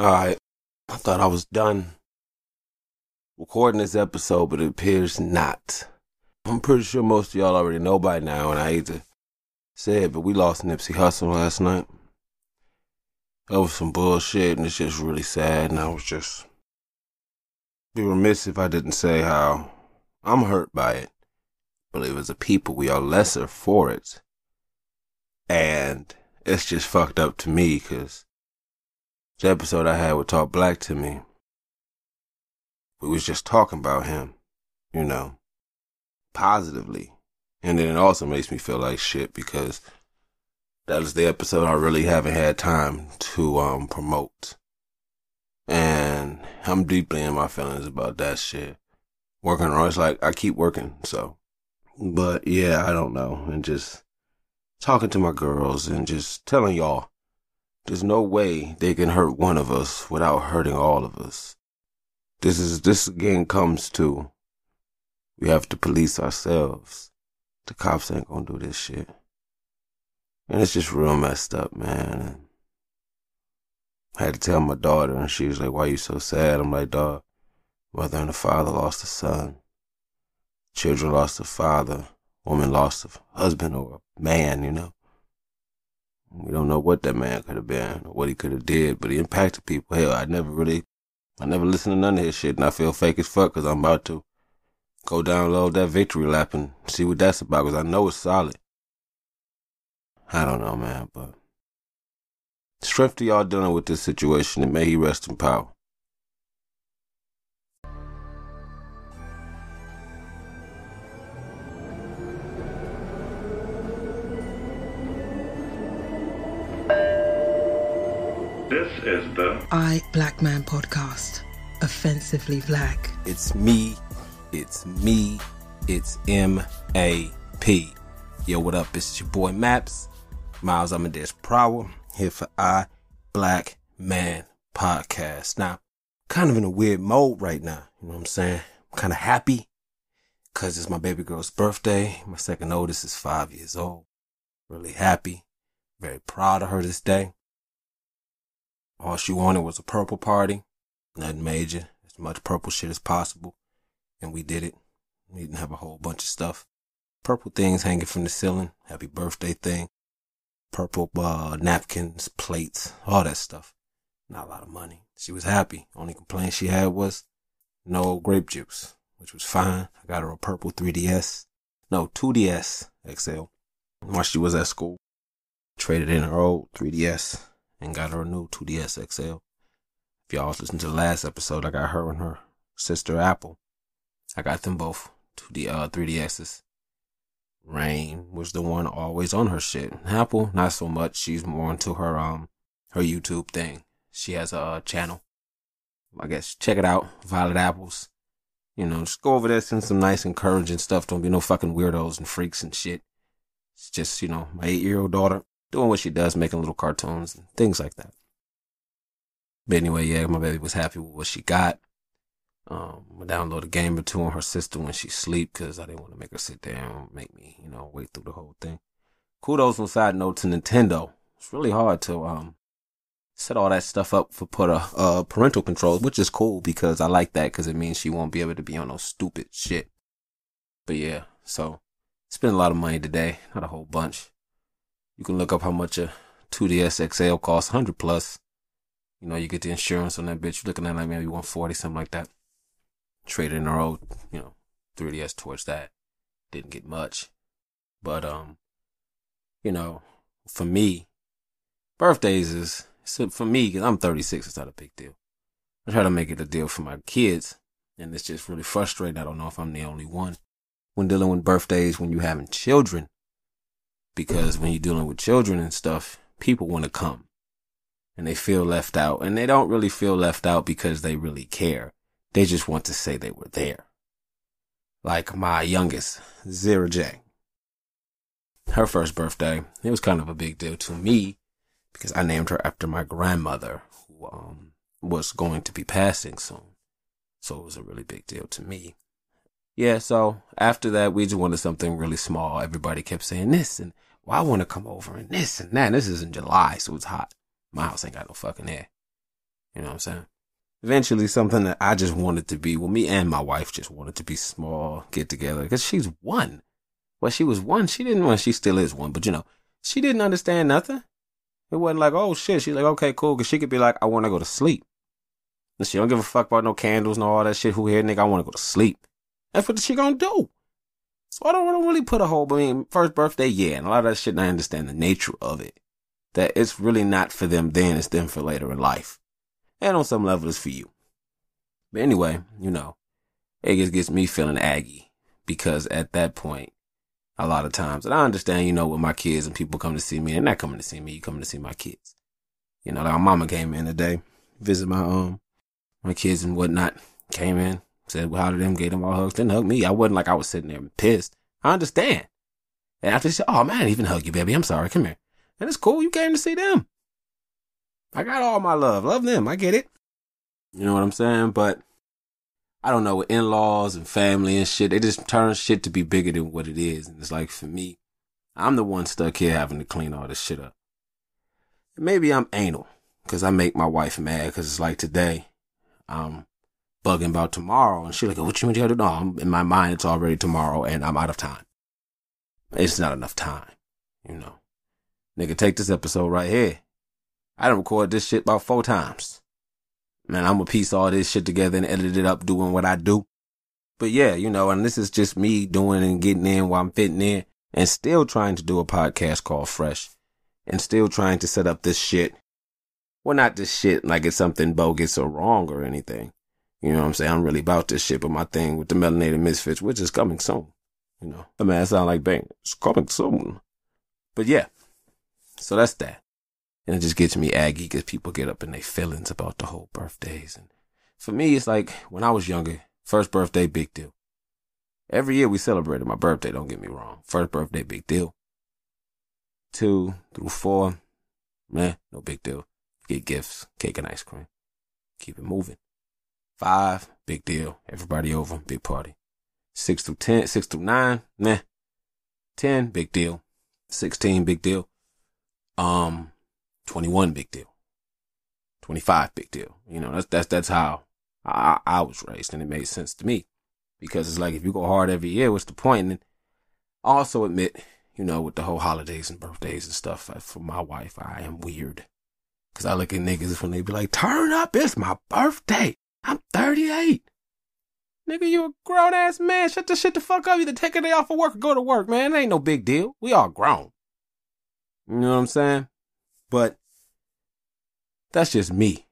Alright. I thought I was done recording this episode, but it appears not. I'm pretty sure most of y'all already know by now, and I hate to say it, but we lost Nipsey Hussle last night. That was some bullshit, and it's just really sad, and I was just be remiss if I didn't say how I'm hurt by it. Believe as a people, we are lesser for it. And it's just fucked up to me, because the episode I had with Talk Black to me, we was just talking about him, you know, positively. And then it also makes me feel like shit because that is the episode I really haven't had time to um promote. And I'm deeply in my feelings about that shit. Working on it's like I keep working, so but yeah, I don't know. And just talking to my girls and just telling y'all there's no way they can hurt one of us without hurting all of us. This is this again comes to we have to police ourselves. The cops ain't gonna do this shit. And it's just real messed up, man. And I had to tell my daughter and she was like, Why you so sad? I'm like, dog, mother and a father lost a son. Children lost a father. Woman lost a husband or a man, you know. We don't know what that man could have been or what he could have did, but he impacted people. Hell, I never really, I never listened to none of his shit, and I feel fake as fuck because I'm about to go download that victory lap and see what that's about because I know it's solid. I don't know, man, but strength to y'all dealing with this situation, and may he rest in power. This is the I Black Man podcast. Offensively black. It's me, it's me, it's M A P. Yo, what up? It's your boy Maps, Miles Amadeus Prower, here for I Black Man podcast. Now, kind of in a weird mode right now. You know what I'm saying? I'm kind of happy because it's my baby girl's birthday. My second oldest is five years old. Really happy. Very proud of her this day. All she wanted was a purple party. Nothing major. As much purple shit as possible. And we did it. We didn't have a whole bunch of stuff. Purple things hanging from the ceiling. Happy birthday thing. Purple uh, napkins, plates, all that stuff. Not a lot of money. She was happy. Only complaint she had was no grape juice, which was fine. I got her a purple 3DS. No, 2DS XL. While she was at school. Traded in her old 3DS and got her a new 2DS XL. If y'all listened to the last episode, I got her and her sister Apple. I got them both 2D, uh, 3DSs. Rain was the one always on her shit. Apple, not so much. She's more into her, um, her YouTube thing. She has a uh, channel. I guess check it out. Violet Apples. You know, just go over there, send some nice encouraging stuff. Don't be no fucking weirdos and freaks and shit. It's just, you know, my eight year old daughter doing what she does, making little cartoons and things like that. But anyway, yeah, my baby was happy with what she got. Um, I download a game or two on her sister when she sleep because I didn't want to make her sit and make me, you know, wait through the whole thing. Kudos on side note to Nintendo. It's really hard to um set all that stuff up for put a uh, parental controls, which is cool because I like that because it means she won't be able to be on no stupid shit. But yeah, so spent a lot of money today, not a whole bunch. You can look up how much a 2DS XL costs, 100 plus. You know, you get the insurance on that bitch. You're looking at like maybe 140, something like that. Traded in our old, you know, 3DS towards that. Didn't get much. But, um, you know, for me, birthdays is, for me, cause I'm 36, it's not a big deal. I try to make it a deal for my kids. And it's just really frustrating. I don't know if I'm the only one. When dealing with birthdays, when you having children, because when you're dealing with children and stuff, people want to come and they feel left out and they don't really feel left out because they really care. They just want to say they were there. Like my youngest, Zero J. Her first birthday, it was kind of a big deal to me because I named her after my grandmother who, um, was going to be passing soon. So it was a really big deal to me. Yeah, so after that, we just wanted something really small. Everybody kept saying this and well, I want to come over and this and that. And this is in July, so it's hot. My house ain't got no fucking air. You know what I'm saying? Eventually, something that I just wanted to be, well, me and my wife just wanted to be small, get together, because she's one. Well, she was one. She didn't, well, she still is one, but you know, she didn't understand nothing. It wasn't like, oh shit. She's like, okay, cool. Cause she could be like, I want to go to sleep. And she don't give a fuck about no candles and all that shit. Who here, nigga? I want to go to sleep. That's what she gonna do. So I don't, I don't really put a whole, I mean, first birthday, yeah. And a lot of that shit, I understand the nature of it. That it's really not for them then, it's them for later in life. And on some level, it's for you. But anyway, you know, it just gets me feeling aggy because at that point, a lot of times, and I understand, you know, with my kids and people come to see me, they're not coming to see me, you coming to see my kids. You know, like my mama came in today, visit my, um, my kids and whatnot, came in, said how did them, gave them all hugs, didn't hug me. I wasn't like I was sitting there pissed. I understand. And after she said, oh man, I even hug you, baby. I'm sorry. Come here. And it's cool. You came to see them. I got all my love. Love them. I get it. You know what I'm saying? But I don't know, with in-laws and family and shit, they just turn shit to be bigger than what it is. And it's like, for me, I'm the one stuck here having to clean all this shit up. Maybe I'm anal because I make my wife mad because it's like today, I'm bugging about tomorrow and she's like, what you mean you gotta do? No, I'm, in my mind, it's already tomorrow and I'm out of time. It's not enough time, you know. Nigga, take this episode right here. I done recorded this shit about four times. Man, I'm gonna piece all this shit together and edit it up doing what I do. But yeah, you know, and this is just me doing and getting in while I'm fitting in and still trying to do a podcast called Fresh and still trying to set up this shit. Well, not this shit like it's something bogus or wrong or anything. You know what I'm saying? I'm really about this shit, but my thing with the Melanated Misfits, which is coming soon. You know, I mean, I sound like bang. It's coming soon. But yeah, so that's that. And it just gets me aggy because people get up in their feelings about the whole birthdays. And for me, it's like when I was younger, first birthday, big deal. Every year we celebrated my birthday, don't get me wrong. First birthday, big deal. Two through four, man, no big deal. Get gifts, cake and ice cream. Keep it moving. Five, big deal. Everybody over, big party. Six through ten, six through nine, meh. Ten, big deal. Sixteen, big deal. Um, 21 big deal. 25 big deal. You know, that's, that's, that's how I, I was raised and it made sense to me because it's like, if you go hard every year, what's the point? And also admit, you know, with the whole holidays and birthdays and stuff for my wife, I am weird. Cause I look at niggas when they be like, turn up, it's my birthday. I'm 38. Nigga, you a grown ass man. Shut the shit the fuck up. You either take a day off of work or go to work, man. It ain't no big deal. We all grown. You know what I'm saying? But that's just me.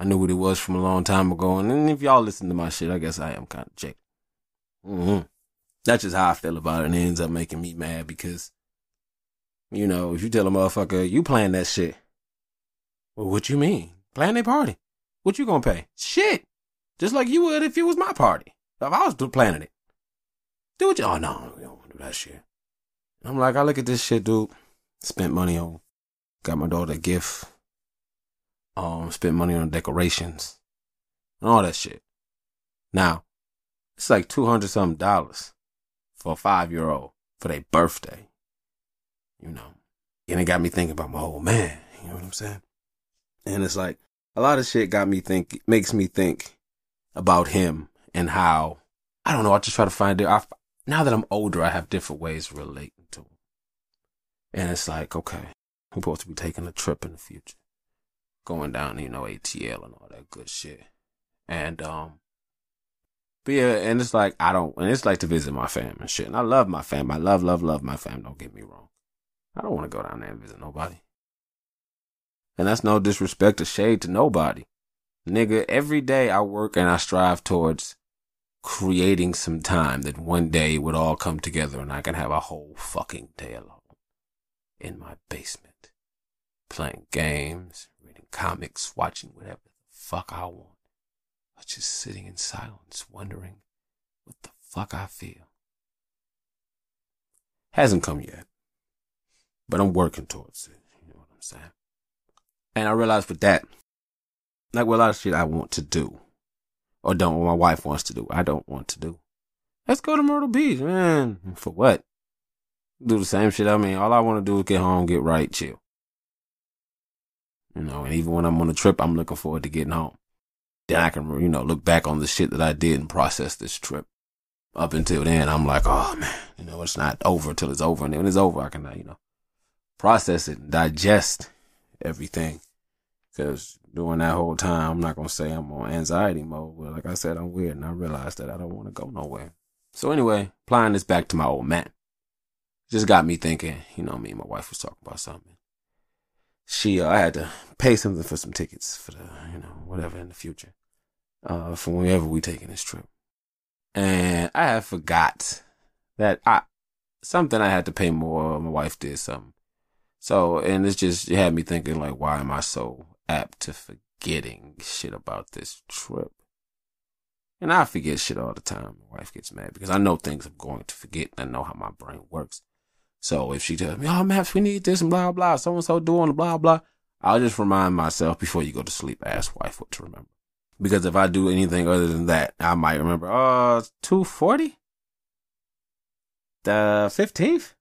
I knew what it was from a long time ago. And if y'all listen to my shit, I guess I am kind of jaded. Mm-hmm. That's just how I feel about it. And it ends up making me mad because, you know, if you tell a motherfucker, you plan that shit. Well, what you mean? Plan a party. What you gonna pay? Shit. Just like you would if it was my party. If I was planning it. Do what you, oh no, don't want to do that shit. I'm like, I look at this shit, dude. Spent money on, got my daughter a gift. Um, spent money on decorations and all that shit. Now, it's like 200 something dollars for a five year old for their birthday. You know, and it got me thinking about my old man. You know what I'm saying? And it's like a lot of shit got me think, makes me think about him and how, I don't know, I just try to find it. I, now that I'm older, I have different ways of relating to him. And it's like, okay, we're supposed to be taking a trip in the future. Going down, you know, ATL and all that good shit. And, um, but yeah, and it's like, I don't, and it's like to visit my fam and shit. And I love my fam. I love, love, love my fam. Don't get me wrong. I don't want to go down there and visit nobody. And that's no disrespect or shade to nobody. Nigga, every day I work and I strive towards creating some time that one day would all come together and I can have a whole fucking day alone in my basement, playing games, reading comics, watching whatever the fuck I want, or just sitting in silence, wondering what the fuck I feel. Hasn't come yet, but I'm working towards it. You know what I'm saying? And I realized with that, like with a lot of shit I want to do, or don't, what my wife wants to do, I don't want to do. Let's go to Myrtle Beach, man. For what? do the same shit. I mean, all I want to do is get home, get right, chill. You know, and even when I'm on a trip, I'm looking forward to getting home. Then I can, you know, look back on the shit that I did and process this trip. Up until then, I'm like, oh man, you know, it's not over until it's over. And when it's over, I can, you know, process it and digest everything. Cause during that whole time, I'm not going to say I'm on anxiety mode, but like I said, I'm weird and I realized that I don't want to go nowhere. So anyway, applying this back to my old man. Just got me thinking, you know, me and my wife was talking about something. She, uh, I had to pay something for some tickets for the, you know, whatever in the future, uh, for whenever we taking this trip. And I had forgot that I, something I had to pay more. My wife did something. So, and it's just, it had me thinking like, why am I so apt to forgetting shit about this trip? And I forget shit all the time. My wife gets mad because I know things I'm going to forget. I know how my brain works. So if she tells me, oh, Maps, we need this and blah, blah, so and so doing blah, blah, I'll just remind myself before you go to sleep, ask wife what to remember. Because if I do anything other than that, I might remember, uh, 240? The 15th?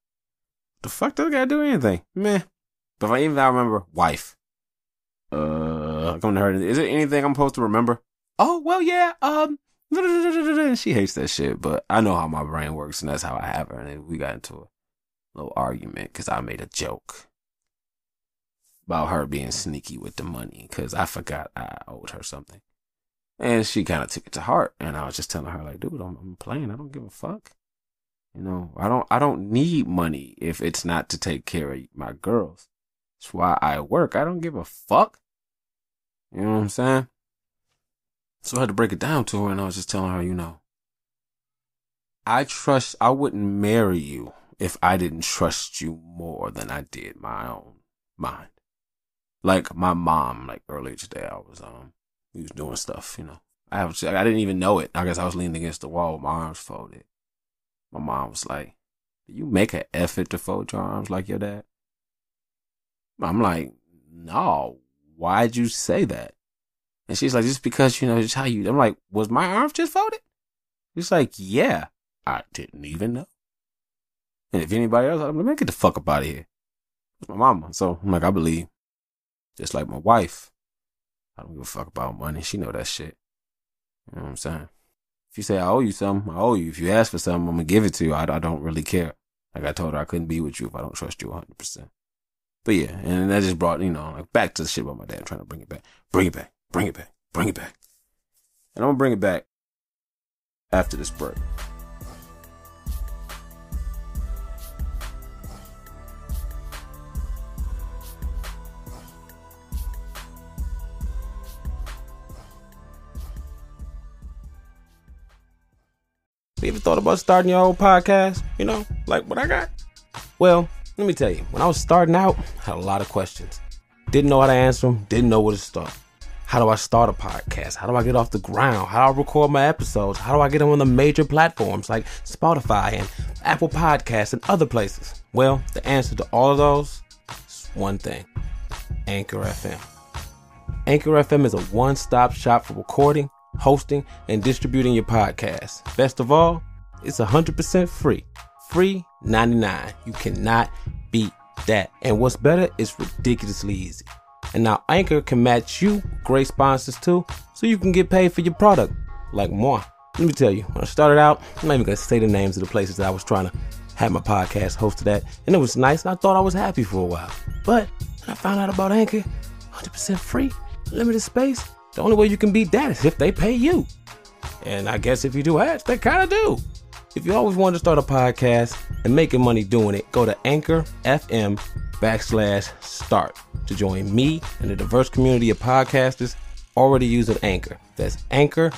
The fuck do I gotta do anything? Meh. But if I even I remember wife. Uh, come to her. Is it anything I'm supposed to remember? Oh, well, yeah, um, she hates that shit, but I know how my brain works and that's how I have her. And we got into a little argument because I made a joke about her being sneaky with the money because I forgot I owed her something. And she kind of took it to heart. And I was just telling her, like, dude, I'm, I'm playing. I don't give a fuck. You know, I don't, I don't need money if it's not to take care of my girls. That's why I work. I don't give a fuck. You know what I'm saying? So I had to break it down to her and I was just telling her, you know, I trust, I wouldn't marry you if I didn't trust you more than I did my own mind. Like my mom, like earlier today, I was, um, we was doing stuff, you know. I have, I didn't even know it. I guess I was leaning against the wall with my arms folded. My mom was like, "Do you make an effort to fold your arms like your dad?" I'm like, "No. Why'd you say that?" And she's like, "Just because you know, just how you." I'm like, "Was my arms just folded?" She's like, "Yeah." I didn't even know. And if anybody else, I'm like, get the fuck up out of here. It's my mama. So I'm like, I believe. Just like my wife. I don't give a fuck about money. She know that shit. You know what I'm saying? If you say I owe you something, I owe you. If you ask for something, I'm gonna give it to you. I, I don't really care. Like I told her, I couldn't be with you if I don't trust you 100. percent But yeah, and that just brought you know like back to the shit about my dad. I'm trying to bring it back, bring it back, bring it back, bring it back, and I'm gonna bring it back after this break. You ever thought about starting your own podcast? You know, like what I got? Well, let me tell you, when I was starting out, I had a lot of questions. Didn't know how to answer them, didn't know where to start. How do I start a podcast? How do I get off the ground? How do I record my episodes? How do I get them on the major platforms like Spotify and Apple Podcasts and other places? Well, the answer to all of those is one thing Anchor FM. Anchor FM is a one stop shop for recording hosting, and distributing your podcast. Best of all, it's 100% free. Free 99. You cannot beat that. And what's better, it's ridiculously easy. And now Anchor can match you great sponsors too, so you can get paid for your product, like more. Let me tell you, when I started out, I'm not even gonna say the names of the places that I was trying to have my podcast hosted at, and it was nice, and I thought I was happy for a while. But I found out about Anchor, 100% free, limited space, the only way you can beat that is if they pay you. And I guess if you do ads, they kind of do. If you always wanted to start a podcast and making money doing it, go to Anchor FM backslash start to join me and the diverse community of podcasters already using Anchor. That's anchor.fm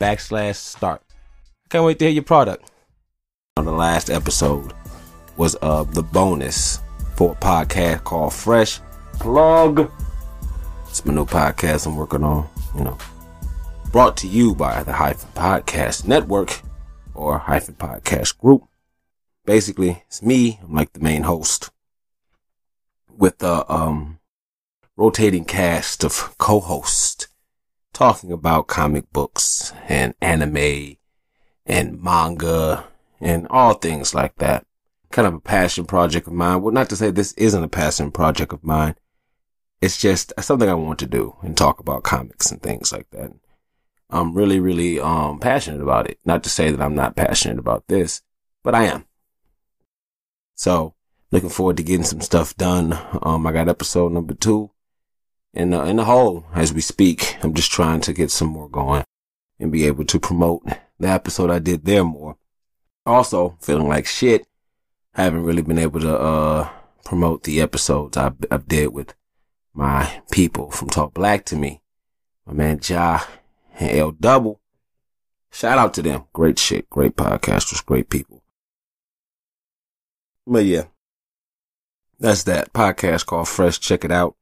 backslash start. Can't wait to hear your product. On the last episode was uh, the bonus for a podcast called Fresh Plug it's my new podcast I'm working on, you know. Brought to you by the Hyphen Podcast Network or Hyphen Podcast Group. Basically, it's me. I'm like the main host with a um, rotating cast of co-hosts talking about comic books and anime and manga and all things like that. kind of a passion project of mine. Well, not to say this isn't a passion project of mine. It's just something I want to do and talk about comics and things like that. I'm really, really, um, passionate about it. Not to say that I'm not passionate about this, but I am. So looking forward to getting some stuff done. Um, I got episode number two in the, in the hole as we speak. I'm just trying to get some more going and be able to promote the episode I did there more. Also feeling like shit. I haven't really been able to, uh, promote the episodes I've, I've did with my people from Talk Black to me. My man Ja and L Double. Shout out to them. Great shit. Great podcasters. Great people. But yeah, that's that podcast called Fresh. Check it out.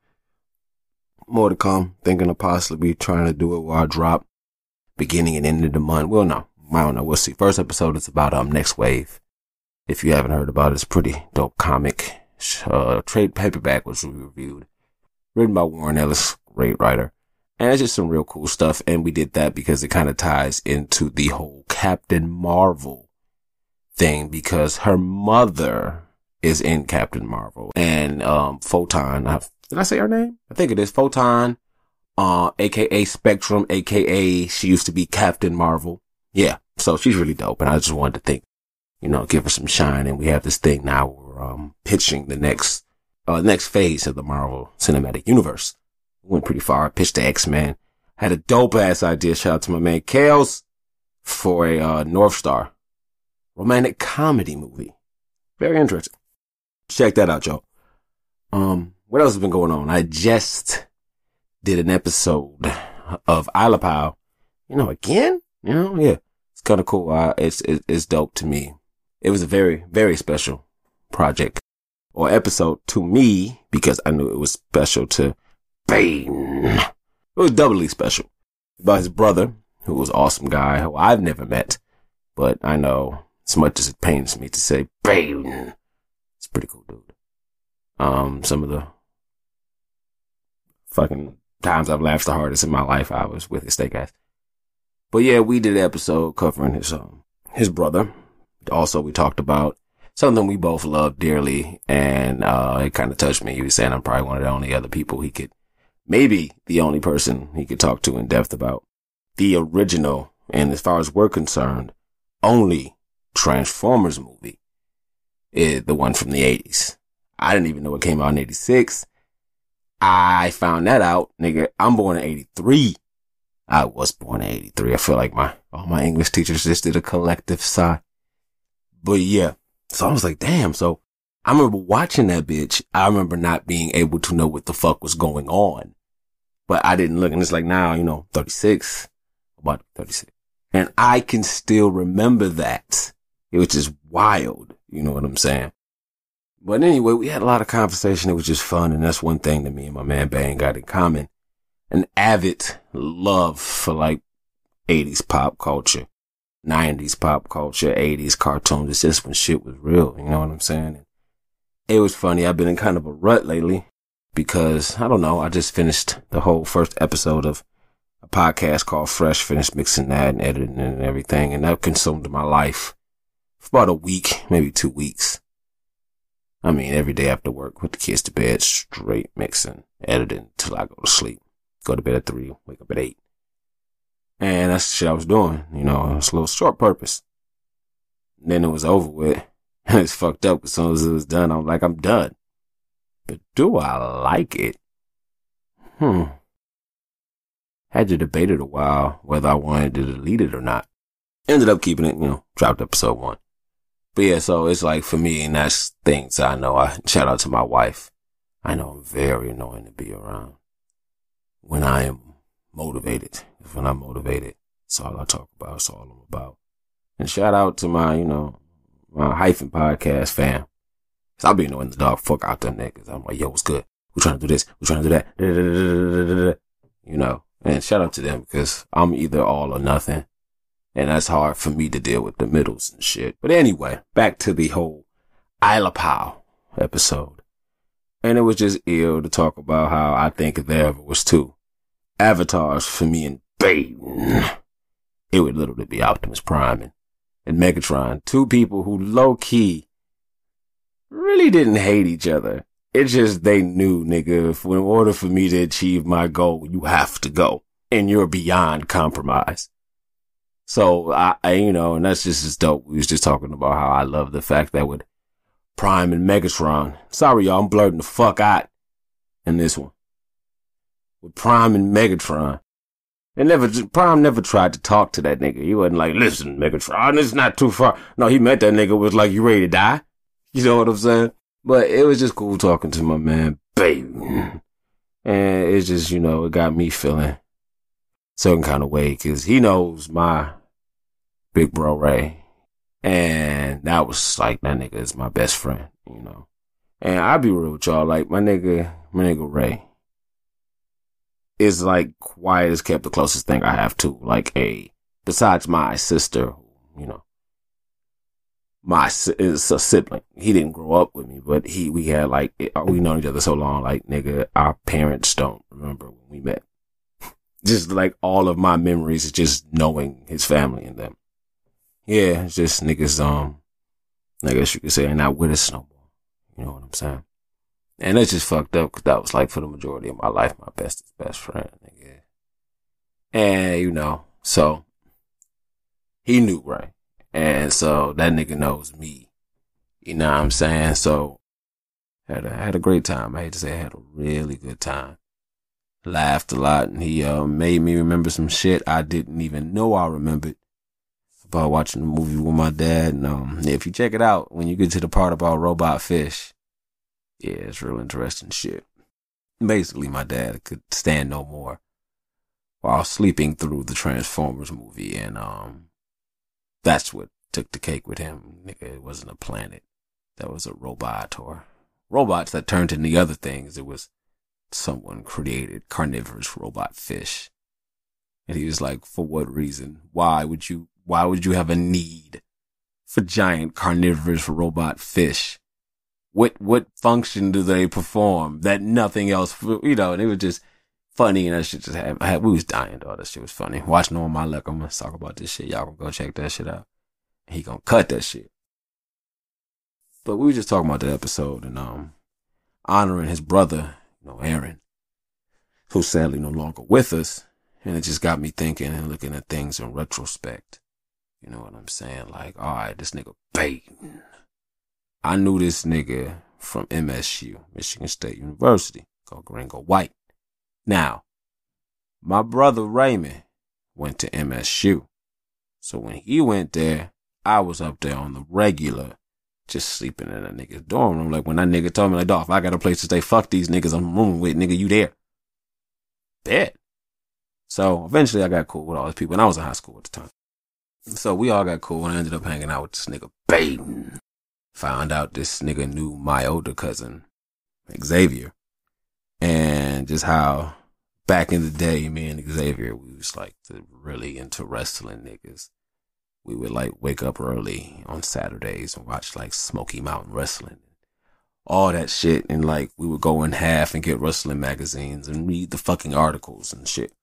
More to come. Thinking of possibly be trying to do it while I drop beginning and end of the month. Well, no, I don't know. We'll see. First episode is about um Nextwave. If you haven't heard about it, it's pretty dope comic. Uh, trade paperback was reviewed, written by Warren Ellis, great writer, and it's just some real cool stuff. And we did that because it kind of ties into the whole Captain Marvel thing because her mother is in Captain Marvel and um Photon. Did I say her name? I think it is Photon, uh, aka Spectrum, aka she used to be Captain Marvel. Yeah, so she's really dope, and I just wanted to think, you know, give her some shine. And we have this thing now. We're um pitching the next uh next phase of the Marvel Cinematic Universe. Went pretty far. Pitched to X Men. Had a dope ass idea. Shout out to my man Kales for a uh, Northstar romantic comedy movie. Very interesting. Check that out, y'all. Um, what else has been going on? I just did an episode of Isla Pile. You know, again, you know, yeah, it's kind of cool. Uh, it's, it's dope to me. It was a very, very special project or episode to me because I knew it was special to Bane. It was doubly special by his brother, who was awesome guy who I've never met, but I know as much as it pains me to say Bane. It's pretty cool dude. Um, some of the fucking times I've laughed the hardest in my life, I was with his steak ass. But yeah, we did an episode covering his, um, his brother. Also, we talked about something we both love dearly. And, uh, it kind of touched me. He was saying I'm probably one of the only other people he could, maybe the only person he could talk to in depth about the original. And as far as we're concerned, only Transformers movie is the one from the 80s. I didn't even know it came out in 86. I found that out, nigga. I'm born in 83. I was born in 83. I feel like my, all my English teachers just did a collective sigh. But yeah. So I was like, damn. So I remember watching that bitch. I remember not being able to know what the fuck was going on. But I didn't look and it's like now, you know, 36, about 36. And I can still remember that, which is wild. You know what I'm saying? But anyway, we had a lot of conversation. It was just fun. And that's one thing that me and my man Bang got in common. An avid love for like 80s pop culture, 90s pop culture, 80s cartoons. It's just when shit was real. You know what I'm saying? It was funny. I've been in kind of a rut lately because I don't know. I just finished the whole first episode of a podcast called Fresh, finished mixing that and editing and everything. And that consumed my life for about a week, maybe two weeks. I mean, every day after work, put the kids to bed, straight mixing, editing till I go to sleep. Go to bed at three, wake up at eight. And that's the shit I was doing, you know, it's a little short purpose. And then it was over with. It's fucked up as soon as it was done. I'm like, I'm done. But do I like it? Hmm. Had to debate it a while whether I wanted to delete it or not. Ended up keeping it, you know, dropped episode one. But yeah, so it's like for me, and that's things I know. I shout out to my wife. I know I'm very annoying to be around when I am motivated. When I'm motivated, that's all I talk about. That's all I'm about. And shout out to my, you know, my hyphen podcast fam. Cause I'll be annoying the dog fuck out there niggas. I'm like, yo, what's good? We're trying to do this. We're trying to do that. You know, and shout out to them because I'm either all or nothing. And that's hard for me to deal with the middles and shit. But anyway, back to the whole Isla Pow episode. And it was just ill to talk about how I think if there ever was two avatars for me and It would literally be Optimus Prime and, and Megatron. Two people who low key really didn't hate each other. It's just they knew, nigga, if, in order for me to achieve my goal, you have to go. And you're beyond compromise. So I, I, you know, and that's just as dope. We was just talking about how I love the fact that with Prime and Megatron, sorry y'all, I'm blurting the fuck out in this one. With Prime and Megatron, and never, Prime never tried to talk to that nigga. He wasn't like, listen, Megatron, it's not too far. No, he met that nigga was like, you ready to die? You know what I'm saying? But it was just cool talking to my man, baby. And it's just, you know, it got me feeling certain kind of way because he knows my big bro Ray. And that was like, that nigga is my best friend, you know. And I'll be real with y'all, like my nigga, my nigga Ray is like quiet as kept the closest thing I have to like a, besides my sister, you know, my is a sibling. He didn't grow up with me, but he we had like we known each other so long. Like nigga, our parents don't remember when we met. just like all of my memories is just knowing his family and them. Yeah, just niggas. Um, I guess you could say, not with us no more. You know what I'm saying? And it's just fucked up because that was like for the majority of my life, my bestest best friend, nigga. And you know, so he knew right. And so that nigga knows me. You know what I'm saying? So had a had a great time. I hate to say I had a really good time. Laughed a lot and he uh, made me remember some shit I didn't even know I remembered about watching the movie with my dad. And um, if you check it out, when you get to the part about robot fish, yeah, it's real interesting shit. Basically, my dad could stand no more while sleeping through the Transformers movie, and um, that's what took the cake with him. Nigga, it wasn't a planet. That was a robot or robots that turned into other things. It was someone created carnivorous robot fish. And he was like, for what reason? Why would you, why would you have a need for giant carnivorous robot fish? What, what function do they perform that nothing else, you know, and it was just funny and that shit just had, had we was dying, though. That shit was funny. Watching on my luck, I'm gonna talk about this shit. Y'all gonna go check that shit out. He gonna cut that shit. But we were just talking about the episode and, um, honoring his brother, you know, Aaron, who's sadly no longer with us. And it just got me thinking and looking at things in retrospect. You know what I'm saying? Like, all right, this nigga baiting. I knew this nigga from MSU, Michigan State University, called Gringo White. Now, my brother Raymond went to MSU. So when he went there, I was up there on the regular, just sleeping in a nigga's dorm room. Like when that nigga told me, like, dog, if I got a place to stay, fuck these niggas I'm rooming with, nigga, you there. Bet. So eventually I got cool with all these people, and I was in high school at the time. So we all got cool, and I ended up hanging out with this nigga Baden. Found out this nigga knew my older cousin, Xavier. And just how back in the day, me and Xavier, we was like the really into wrestling niggas. We would like wake up early on Saturdays and watch like Smoky Mountain Wrestling. All that shit. And like we would go in half and get wrestling magazines and read the fucking articles and shit.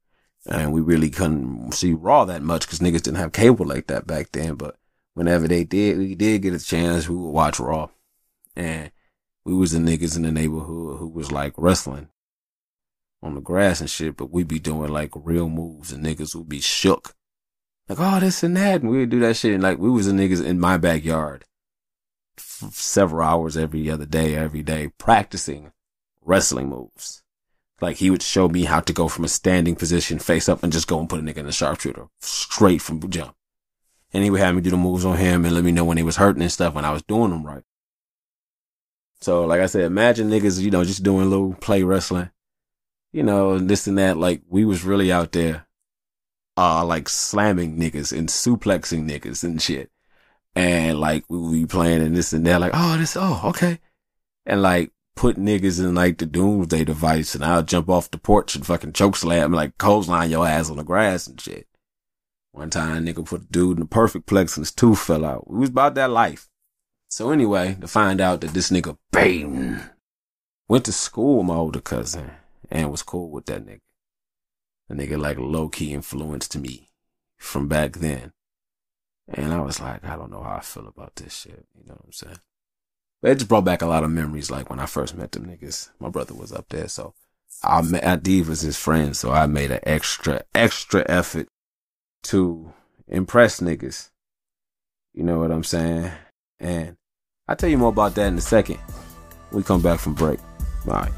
And we really couldn't see Raw that much because niggas didn't have cable like that back then. But whenever they did, we did get a chance, we would watch Raw. And we was the niggas in the neighborhood who was like wrestling on the grass and shit, but we be doing like real moves and niggas would be shook. Like, oh, this and that. And we would do that shit. And like, we was the niggas in my backyard several hours every other day, every day, practicing wrestling moves. Like, he would show me how to go from a standing position face up and just go and put a nigga in the sharpshooter straight from jump. And he would have me do the moves on him and let me know when he was hurting and stuff when I was doing them right. So, like I said, imagine niggas, you know, just doing a little play wrestling, you know, this and that. Like, we was really out there, uh, like slamming niggas and suplexing niggas and shit. And like, we would be playing and this and that, like, oh, this, oh, okay. And like, put niggas in like the doomsday device and I'll jump off the porch and fucking choke slam, like, clothesline your ass on the grass and shit. One time, nigga put a dude in the Perfect-Plex and his tooth fell out. We was about that life. So anyway, to find out that this nigga Baden went to school with my older cousin and was cool with that nigga. The nigga like low key influenced me from back then. And I was like, I don't know how I feel about this shit. You know what I'm saying? But it just brought back a lot of memories, like when I first met them niggas. My brother was up there, so I met I Dave was his friend, so I made an extra extra effort to impress niggas. You know what I'm saying? And I'll tell you more about that in a second. We come back from break. Bye.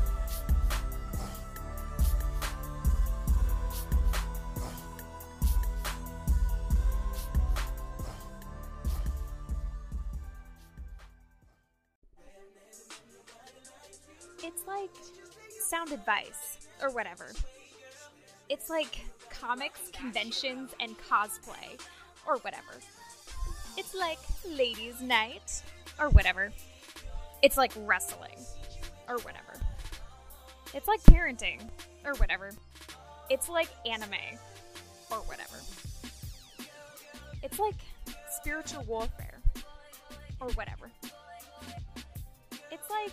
It's like sound advice or whatever. It's like comics, conventions, and cosplay or whatever. It's like ladies' night or whatever. It's like wrestling or whatever. It's like parenting or whatever. It's like anime or whatever. It's like spiritual warfare or whatever. It's like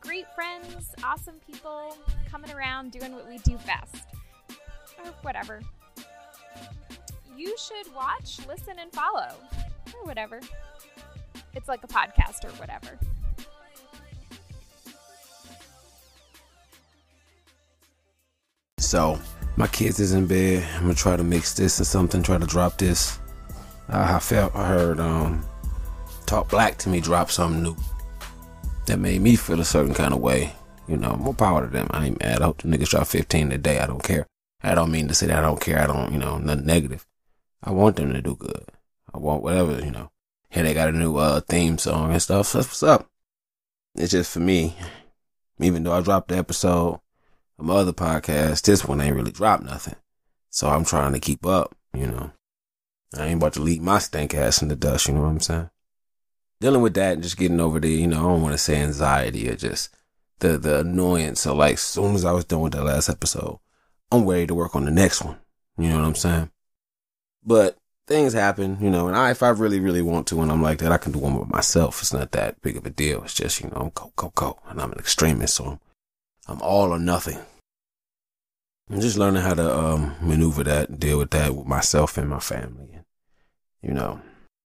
great friends, awesome people coming around doing what we do best or whatever. You should watch, listen, and follow or whatever. It's like a podcast or whatever. So my kids is in bed. I'm gonna try to mix this or something. Try to drop this. I felt I heard um talk black to me drop something new that made me feel a certain kind of way. You know, more power to them. I ain't mad. I hope the niggas drop 15 a day. I don't care. I don't mean to say that I don't care. I don't, you know, nothing negative. I want them to do good. I want whatever, you know. Here they got a new uh theme song and stuff. That's what's up. It's just for me. Even though I dropped the episode of my other podcast, this one ain't really dropped nothing. So I'm trying to keep up, you know. I ain't about to leave my stank ass in the dust, you know what I'm saying? Dealing with that and just getting over the, you know, I don't want to say anxiety or just the the annoyance. So like, as soon as I was done with that last episode, I'm ready to work on the next one. You know what I'm saying? But things happen, you know, and I, if I really, really want to, and I'm like that, I can do one with myself. It's not that big of a deal. It's just, you know, I'm go, go, go. And I'm an extremist, so I'm, I'm all or nothing. I'm just learning how to um, maneuver that, deal with that with myself and my family. And, you know,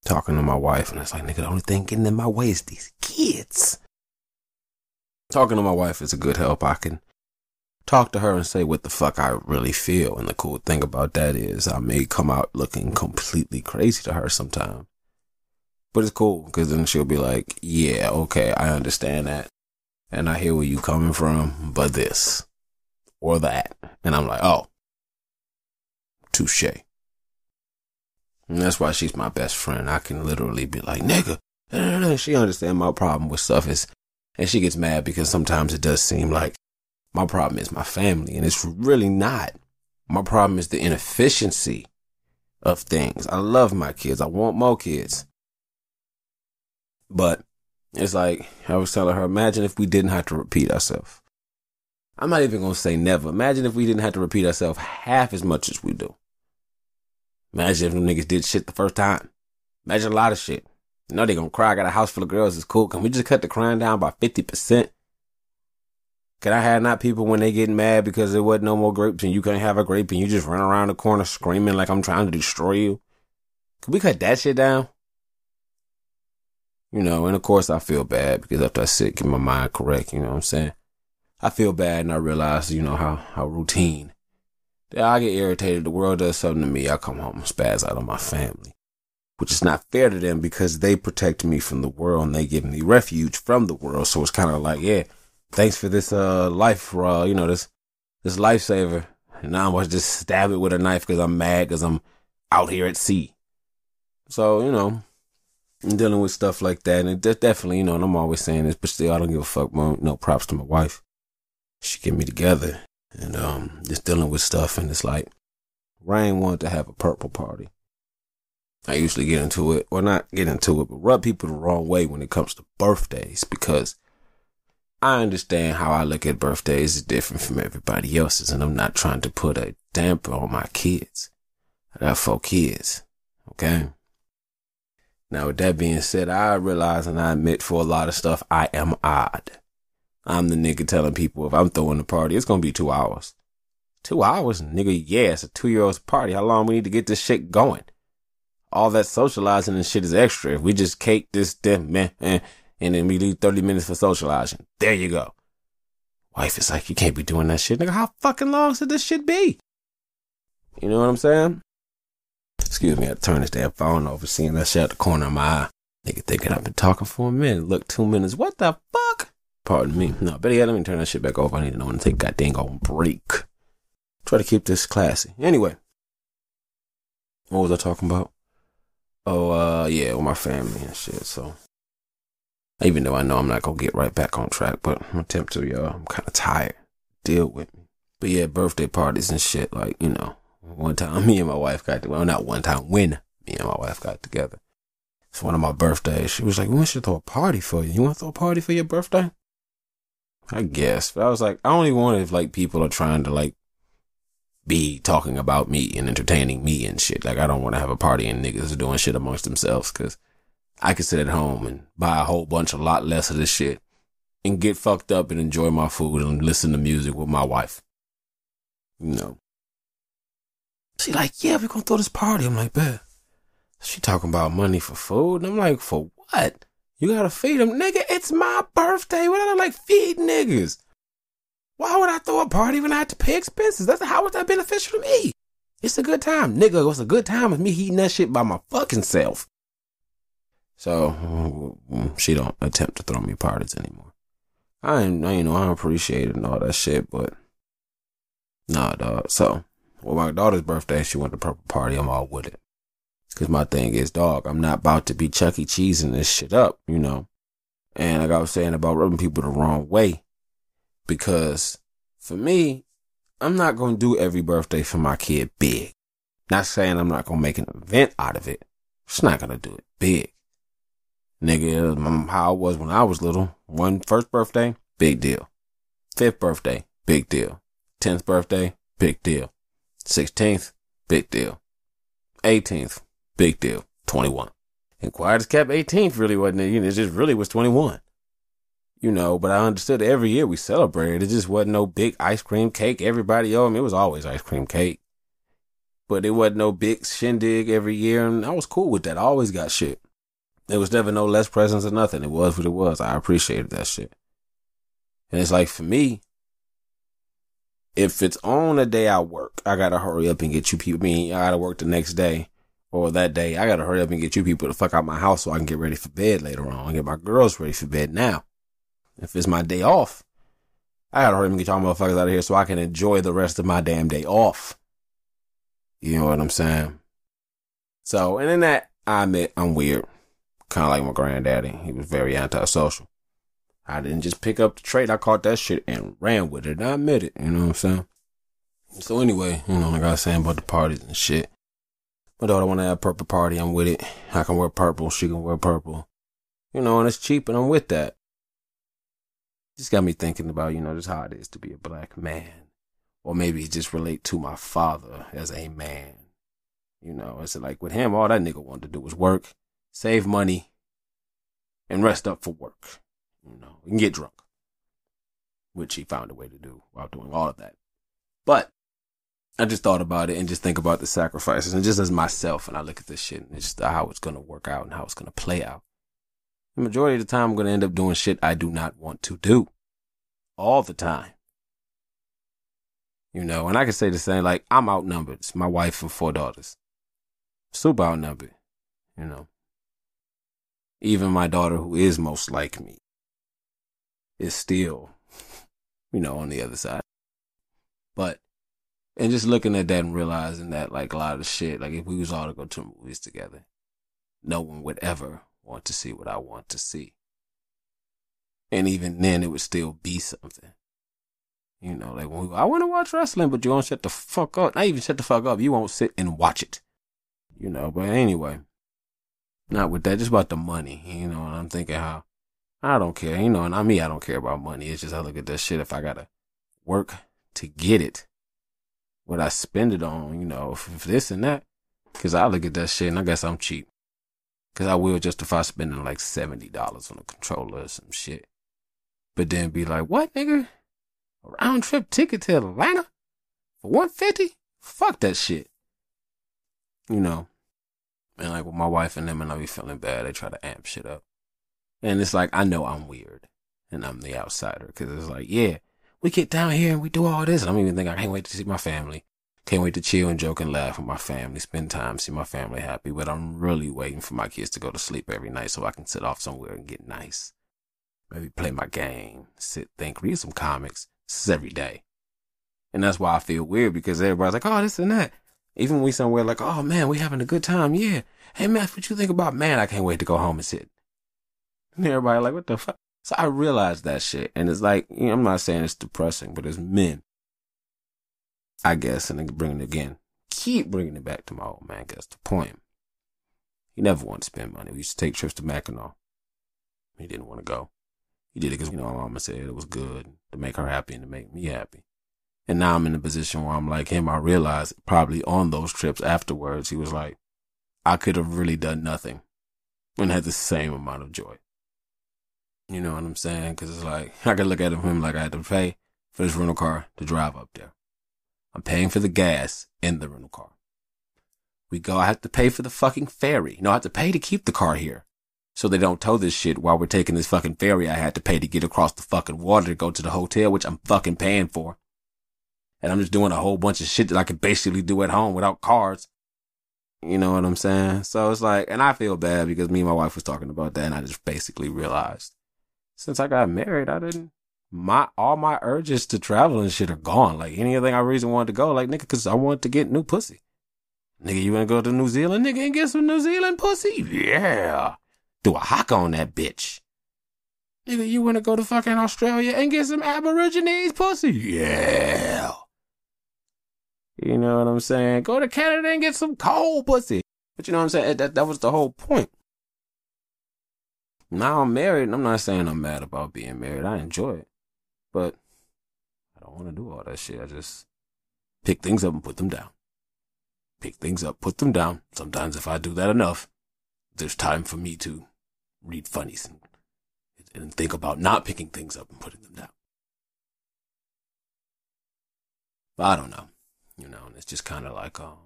talking to my wife, and it's like, nigga, the only thing getting in my way is these kids. Talking to my wife is a good help. I can talk to her and say what the fuck I really feel. And the cool thing about that is I may come out looking completely crazy to her sometime. But it's cool because then she'll be like, yeah, okay, I understand that. And I hear where you're coming from, but this or that. And I'm like, oh, touche. And that's why she's my best friend. I can literally be like, nigga. She understand my problem with stuff is, and she gets mad because sometimes it does seem like my problem is my family, and it's really not. My problem is the inefficiency of things. I love my kids. I want more kids. But it's like I was telling her, imagine if we didn't have to repeat ourselves. I'm not even gonna say never. Imagine if we didn't have to repeat ourselves half as much as we do. Imagine if them niggas did shit the first time. Imagine a lot of shit. You know they gonna cry. I got a house full of girls. It's cool. Can we just cut the crying down by fifty percent? Can I have not people when they get mad because there wasn't no more grapes and you couldn't have a grape and you just run around the corner screaming like I'm trying to destroy you? Can we cut that shit down? You know, and of course I feel bad because after I sit, get my mind correct, you know what I'm saying? I feel bad and I realize, you know, how, how routine. Yeah, I get irritated. The world does something to me. I come home and spaz out on my family, which is not fair to them because they protect me from the world and they give me refuge from the world. So it's kind of like, yeah, thanks for this uh life uh you know this this lifesaver. And now i'm gonna just stab it with a knife because i'm mad because i'm out here at sea. So you know i'm dealing with stuff like that and it definitely you know and i'm always saying this but still i don't give a fuck man. no props to my wife. She get me together and um just dealing with stuff and it's like rain wanted to have a purple party. I usually get into it or not get into it but rub people the wrong way when it comes to birthdays because I understand how I look at birthdays is different from everybody else's, and I'm not trying to put a damper on my kids. I got four kids, okay? Now, with that being said, I realize and I admit for a lot of stuff, I am odd. I'm the nigga telling people if I'm throwing a party, it's gonna be two hours. Two hours? Nigga, yeah, it's a two year old's party. How long we need to get this shit going? All that socializing and shit is extra. If we just cake this, then, man, eh, And then we leave 30 minutes for socializing. There you go. Wife is like, you can't be doing that shit. Nigga, how fucking long should this shit be? You know what I'm saying? Excuse me, I turn this damn phone over, seeing that shit at the corner of my eye. Nigga thinking I've been talking for a minute. Look, two minutes. What the fuck? Pardon me. No, but yeah, let me turn that shit back off. I need to know when to take goddamn on break. Try to keep this classy. Anyway. What was I talking about? Oh, uh, yeah, with my family and shit, so. Even though I know I'm not gonna get right back on track, but I'm attempt to, y'all. I'm kinda tired. Deal with me. But yeah, birthday parties and shit, like, you know, one time me and my wife got together. Well, not one time, when me and my wife got together. It's one of my birthdays. She was like, we should throw a party for you. You want to throw a party for your birthday? I guess. But I was like, I only want if like people are trying to like be talking about me and entertaining me and shit. Like I don't want to have a party and niggas doing shit amongst themselves because I could sit at home and buy a whole bunch, a lot less of this shit and get fucked up and enjoy my food and listen to music with my wife. You know. She like, yeah, we gonna throw this party. I'm like, bet. She talking about money for food. And I'm like, for what? You gotta feed them. Nigga, it's my birthday. What I like feed niggas? Why would I throw a party when I have to pay expenses? That's how is that beneficial to me? It's a good time. Nigga, was a good time with me eating that shit by my fucking self. So she don't attempt to throw me parties anymore. I ain't, you know, I appreciate it and all that shit, but nah, dog. So, well, my daughter's birthday, she went to purple party. I'm all with it. Cause my thing is, dog, I'm not about to be Chuck E. Cheesing this shit up, you know. And like I was saying about rubbing people the wrong way, because for me, I'm not gonna do every birthday for my kid big. Not saying I'm not gonna make an event out of it. Just not gonna do it big. Nigga, how I was when I was little. One first birthday, big deal. Fifth birthday, big deal. Tenth birthday, big deal. Sixteenth, big deal. Eighteenth, Big deal. 21. And quiet as kept 18th really wasn't it? You know, it just really was 21. You know, but I understood every year we celebrated. It just wasn't no big ice cream cake. Everybody, oh, I mean, it was always ice cream cake. But it wasn't no big shindig every year. And I was cool with that. I always got shit. There was never no less presents or nothing. It was what it was. I appreciated that shit. And it's like for me, if it's on a day I work, I gotta hurry up and get you people. I mean, I gotta work the next day or that day, I gotta hurry up and get you people to fuck out my house so I can get ready for bed later on. and get my girls ready for bed now. If it's my day off, I gotta hurry up and get y'all motherfuckers out of here so I can enjoy the rest of my damn day off. You know what I'm saying? So, and in that, I admit I'm weird. Kind of like my granddaddy. He was very antisocial. I didn't just pick up the trait. I caught that shit and ran with it. I admit it. You know what I'm saying? So anyway, you know, like I was saying about the parties and shit. My daughter want to have a purple party. I'm with it. I can wear purple. She can wear purple. You know, and it's cheap, and I'm with that. Just got me thinking about, you know, just how it is to be a black man. Or maybe just relate to my father as a man. You know, it's like with him, all that nigga wanted to do was work, save money, and rest up for work. You know, and get drunk. Which he found a way to do while doing all of that. But I just thought about it and just think about the sacrifices and just as myself and I look at this shit and just how it's to work out and how it's to play out. The majority of the time I'm to end up doing shit I do not want to do. All the time. You know, and I can say the same, like, I'm outnumbered. It's my wife and four daughters. Super outnumbered, you know. Even my daughter, who is most like me, is still, you know, on the other side. But and just looking at that and realizing that like a lot of shit, like if we was all to go to movies together, no one would ever want to see what I want to see. And even then it would still be something. You know, like when we, I want to watch wrestling, but you won't shut the fuck up. Not even shut the fuck up. You won't sit and watch it. You know, but anyway, not with that. Just about the money. You know, and I'm thinking how I don't care. You know, and I mean, I don't care about money. It's just I look at that shit. If I gotta work to get it, what I spend it on, you know, if this and that. Cause I look at that shit and I guess I'm cheap. Cause I will justify spending like $70 on a controller or some shit. But then be like, what nigga? A round trip ticket to Atlanta? For 150? Fuck that shit. You know. And like with my wife and them and I be feeling bad, they try to amp shit up. And it's like, I know I'm weird and I'm the outsider because it's like, yeah, we get down here and we do all this. And I'm even thinking, I can't wait to see my family. Can't wait to chill and joke and laugh with my family, spend time, see my family happy. But I'm really waiting for my kids to go to sleep every night so I can sit off somewhere and get nice. Maybe play my game, sit, think, read some comics. This is every day. And that's why I feel weird because everybody's like, oh, this and that. Even when we somewhere like, oh man, we having a good time. Yeah. Hey man, what you think about? Man, I can't wait to go home and sit. And everybody like, what the fuck? So I realized that shit. And it's like, you know, I'm not saying it's depressing, but it's men, I guess, and then bringing it again, keep bringing it back to my old man, because the point, he never wanted to spend money. We used to take trips to Mackinac. He didn't want to go. He did it because, you know, my mama said it was good to make her happy and to make me happy. And now I'm in a position where I'm like him. I realized probably on those trips afterwards, he was like, I could have really done nothing and had the same amount of joy. You know what I'm saying? Because it's like, I could look at him like I had to pay for this rental car to drive up there. I'm paying for the gas in the rental car. We go, I have to pay for the fucking ferry. No, I have to pay to keep the car here. So they don't tow this shit while we're taking this fucking ferry I had to pay to get across the fucking water to go to the hotel, which I'm fucking paying for. And I'm just doing a whole bunch of shit that I could basically do at home without cars. You know what I'm saying? So it's like, and I feel bad because me and my wife was talking about that and I just basically realized since I got married, I didn't, my, all my urges to travel and shit are gone. Like anything I reason wanted to go, like nigga, cause I wanted to get new pussy. Nigga, you wanna go to New Zealand, nigga, and get some New Zealand pussy? Yeah. Do a hock on that bitch. Nigga, you wanna go to fucking Australia and get some Aborigines pussy? Yeah. You know what I'm saying? Go to Canada and get some cold pussy. But you know what I'm saying? That, that was the whole point. Now I'm married, and I'm not saying I'm mad about being married. I enjoy it. But I don't want to do all that shit. I just pick things up and put them down. Pick things up, put them down. Sometimes if I do that enough, there's time for me to read funnies and, and think about not picking things up and putting them down. But I don't know, you know, and it's just kind of like, um,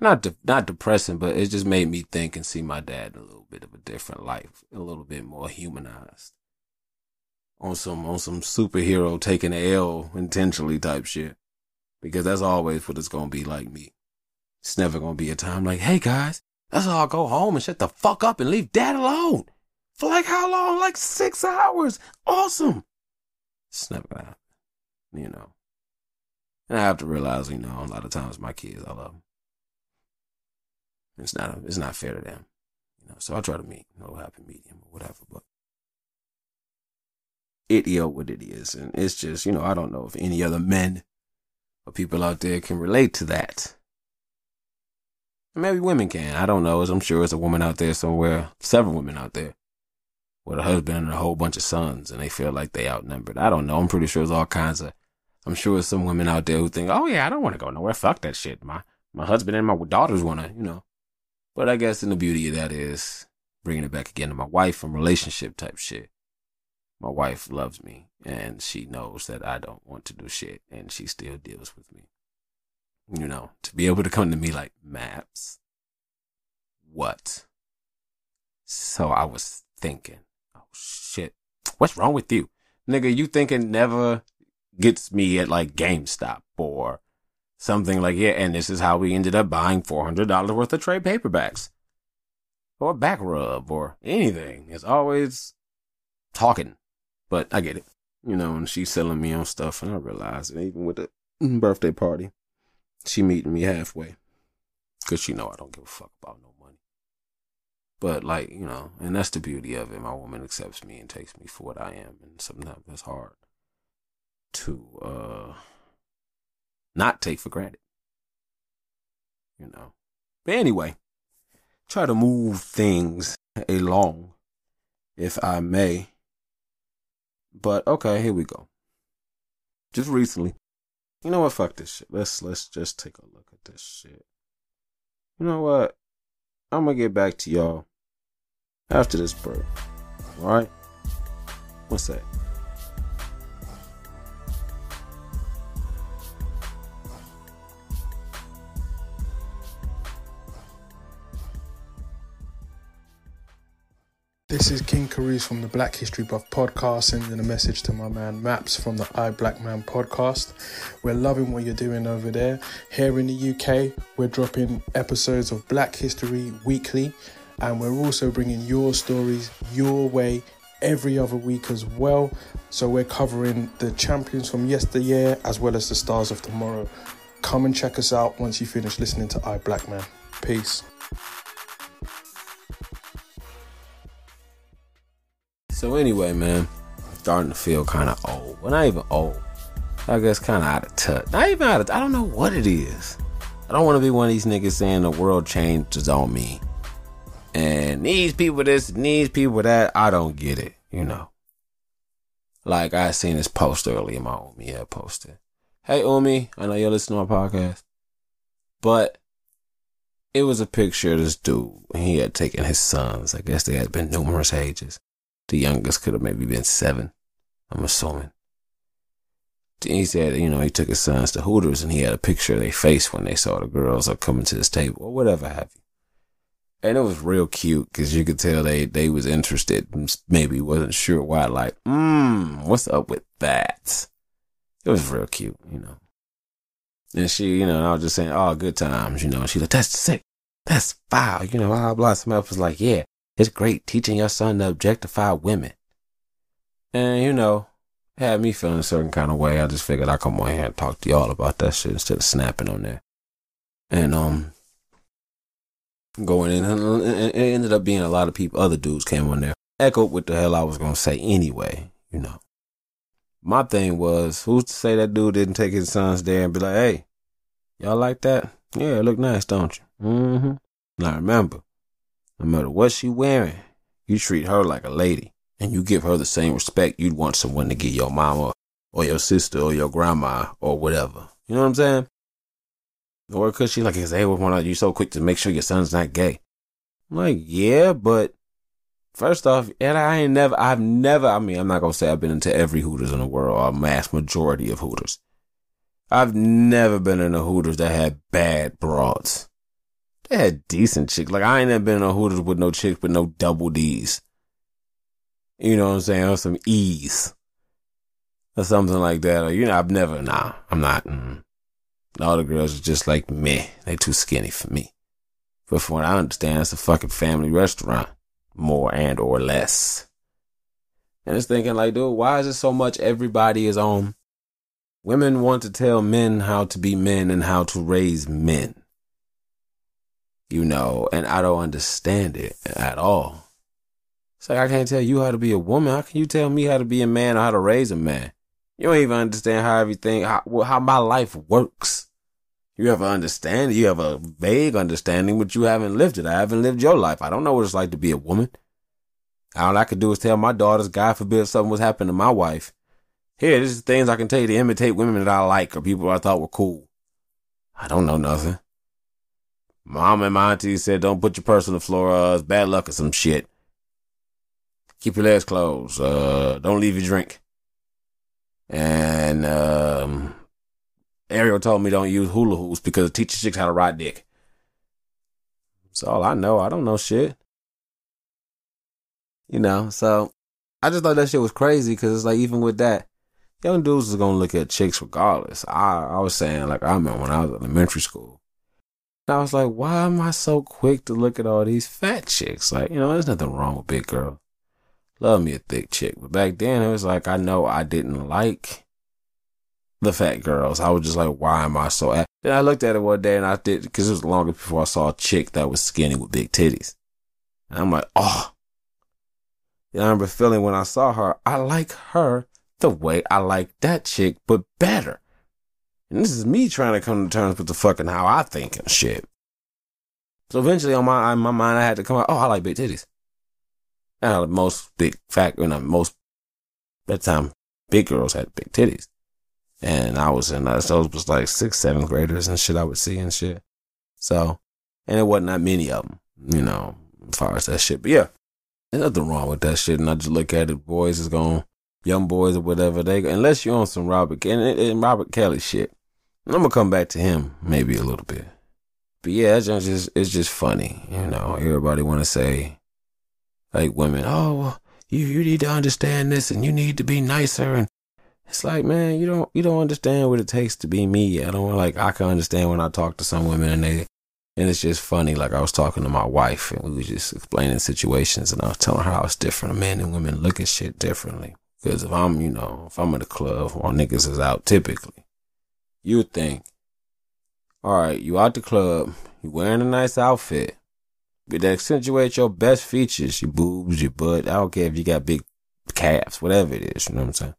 not de- not depressing, but it just made me think and see my dad in a little bit of a different life, a little bit more humanized. On some on some superhero taking a L intentionally type shit. Because that's always what it's gonna be like me. It's never gonna be a time like, hey guys, let's all go home and shut the fuck up and leave dad alone. For like how long? Like six hours. Awesome. It's never. You know. And I have to realize, you know, a lot of times my kids, I love them. It's not it's not fair to them, you know. So I try to meet you know happy medium or whatever, but it is what it is, and it's just you know I don't know if any other men or people out there can relate to that. Maybe women can. I don't know. I'm sure there's a woman out there somewhere, several women out there, with a husband and a whole bunch of sons, and they feel like they outnumbered. I don't know. I'm pretty sure there's all kinds of. I'm sure some women out there who think, "Oh yeah, I don't want to go nowhere. Fuck that shit. My my husband and my daughters want to, you know." But I guess in the beauty of that is bringing it back again to my wife from relationship type shit. My wife loves me and she knows that I don't want to do shit and she still deals with me. You know, to be able to come to me like maps. What? So I was thinking, oh shit, what's wrong with you? Nigga, you thinking never gets me at like GameStop or something like, yeah, and this is how we ended up buying $400 worth of trade paperbacks or back rub or anything. It's always talking, but I get it, you know, and she's selling me on stuff and I realize it even with the birthday party, she meeting me halfway because she know I don't give a fuck about no money. But like, you know, and that's the beauty of it. My woman accepts me and takes me for what I am. And sometimes that's hard to, uh, not take for granted. You know. But anyway, try to move things along, if I may. But okay, here we go. Just recently. You know what? Fuck this shit. Let's let's just take a look at this shit. You know what? I'm gonna get back to y'all after this break. Alright? What's that? This is King Carews from the Black History Buff podcast, sending a message to my man Maps from the I Black Man podcast. We're loving what you're doing over there. Here in the UK, we're dropping episodes of Black History weekly, and we're also bringing your stories your way every other week as well. So we're covering the champions from yesteryear as well as the stars of tomorrow. Come and check us out once you finish listening to I Black Man. Peace. So anyway, man, I'm starting to feel kind of old. Well, not even old. I guess kind of out of touch. Not even out of. I don't know what it is. I don't want to be one of these niggas saying the world changes on me. And these people this, and these people that. I don't get it. You know. Like I seen this post earlier. My Umi had posted. Hey Umi, I know you're listening to my podcast, but it was a picture of this dude. He had taken his sons. I guess they had been numerous ages the youngest could have maybe been seven, I'm assuming. He said, you know, he took his sons to Hooters and he had a picture of their face when they saw the girls are coming to this table or whatever have you. And it was real cute because you could tell they, they was interested maybe wasn't sure why. Like, mmm, what's up with that? It was real cute, you know. And she, you know, and I was just saying, oh, good times, you know. She like, that's sick. That's foul, you know, blah, blah. Somebody else was like, yeah, it's great teaching your son to objectify women. And, you know, had me feeling a certain kind of way. I just figured I'd come on here and talk to y'all about that shit instead of snapping on there. And, um, going in, and it ended up being a lot of people, other dudes came on there, echoed what the hell I was going to say anyway, you know. My thing was, who's to say that dude didn't take his sons there and be like, hey, y'all like that? Yeah, look nice, don't you? Mm-hmm. Now remember, no matter what she wearing, you treat her like a lady and you give her the same respect you'd want someone to give your mama or your sister or your grandma or whatever. You know what I'm saying? Or cause she like, hey, why you so quick to make sure your son's not gay? I'm like, yeah, but first off, and I ain't never, I've never, I mean, I'm not gonna say I've been into every Hooters in the world or a mass majority of Hooters. I've never been in a Hooters that had bad broads. They had decent chicks. Like I ain't never been on Hooters with no chicks with no double D's. You know what I'm saying? Or some E's. Or something like that. Or, you know, I've never, nah, I'm not. Mm. All the girls are just like me. They too skinny for me. But from what I understand, it's a fucking family restaurant. More and or less. And it's thinking like, dude, why is it so much everybody is on? Women want to tell men how to be men and how to raise men you know, and I don't understand it at all. It's like I can't tell you how to be a woman. How can you tell me how to be a man or how to raise a man? You don't even understand how everything, how, how my life works. You have an understanding, you have a vague understanding, but you haven't lived it. I haven't lived your life. I don't know what it's like to be a woman. All I could do is tell my daughters, God forbid something was happening to my wife. Here, this is things I can tell you to imitate women that I like or people I thought were cool. I don't know nothing. Mom and my auntie said, don't put your purse on the floor. Uh, it's bad luck or some shit. Keep your legs closed. Uh, don't leave your drink. And, um, Ariel told me don't use hula hoops because it teaches chicks how to ride dick. That's all I know. I don't know shit. You know, so I just thought that shit was crazy because it's like, even with that, young dudes is going to look at chicks regardless. I, I was saying, like, I remember when I was in elementary school. I was like, why am I so quick to look at all these fat chicks? Like, you know, there's nothing wrong with big girls. Love me a thick chick. But back then, it was like, I know I didn't like the fat girls. I was just like, why am I so? At-? Then I looked at it one day and I did, because it was longer before I saw a chick that was skinny with big titties. And I'm like, oh. And I remember feeling when I saw her, I like her the way I like that chick, but better. And this is me trying to come to terms with the fucking how I think and shit. So eventually on my, my mind, I had to come out, oh, I like big titties. And most big fat, you know, most, that time, big girls had big titties. And I was in, uh, those was like six, seventh graders and shit I would see and shit. So, and it wasn't that many of them, you know, as far as that shit. But yeah, there's nothing wrong with that shit. And I just look at it, boys is going, young boys or whatever, they, unless you're on some Robert, and, and Robert Kelly shit. I'm gonna come back to him maybe a little bit. But yeah, it's just it's just funny, you know. Everybody want to say, Like women, oh, you, you need to understand this and you need to be nicer. And it's like, man, you don't, you don't understand what it takes to be me. I don't like, I can understand when I talk to some women and they, and it's just funny. Like I was talking to my wife and we was just explaining situations and I was telling her how it's different. Men and women look at shit differently. Cause if I'm, you know, if I'm in a club while niggas is out typically, you would think, all right, you out the club, you wearing a nice outfit, but that accentuates your best features, your boobs, your butt. I don't care if you got big calves, whatever it is, you know what I'm saying?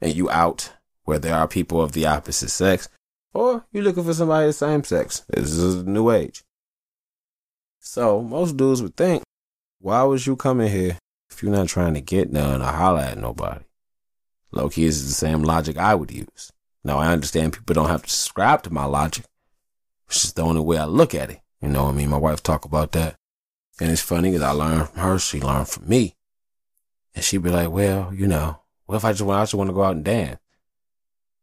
And you out where there are people of the opposite sex, or you looking for somebody the same sex. This is a new age. So most dudes would think, why was you coming here if you're not trying to get none or holler at nobody? Low key is the same logic I would use. Now I understand people don't have to subscribe to my logic. It's just the only way I look at it. You know what I mean? My wife talk about that. And it's funny because I learned from her, she learned from me. And she'd be like, well, you know, what if I just, I just want to go out and dance?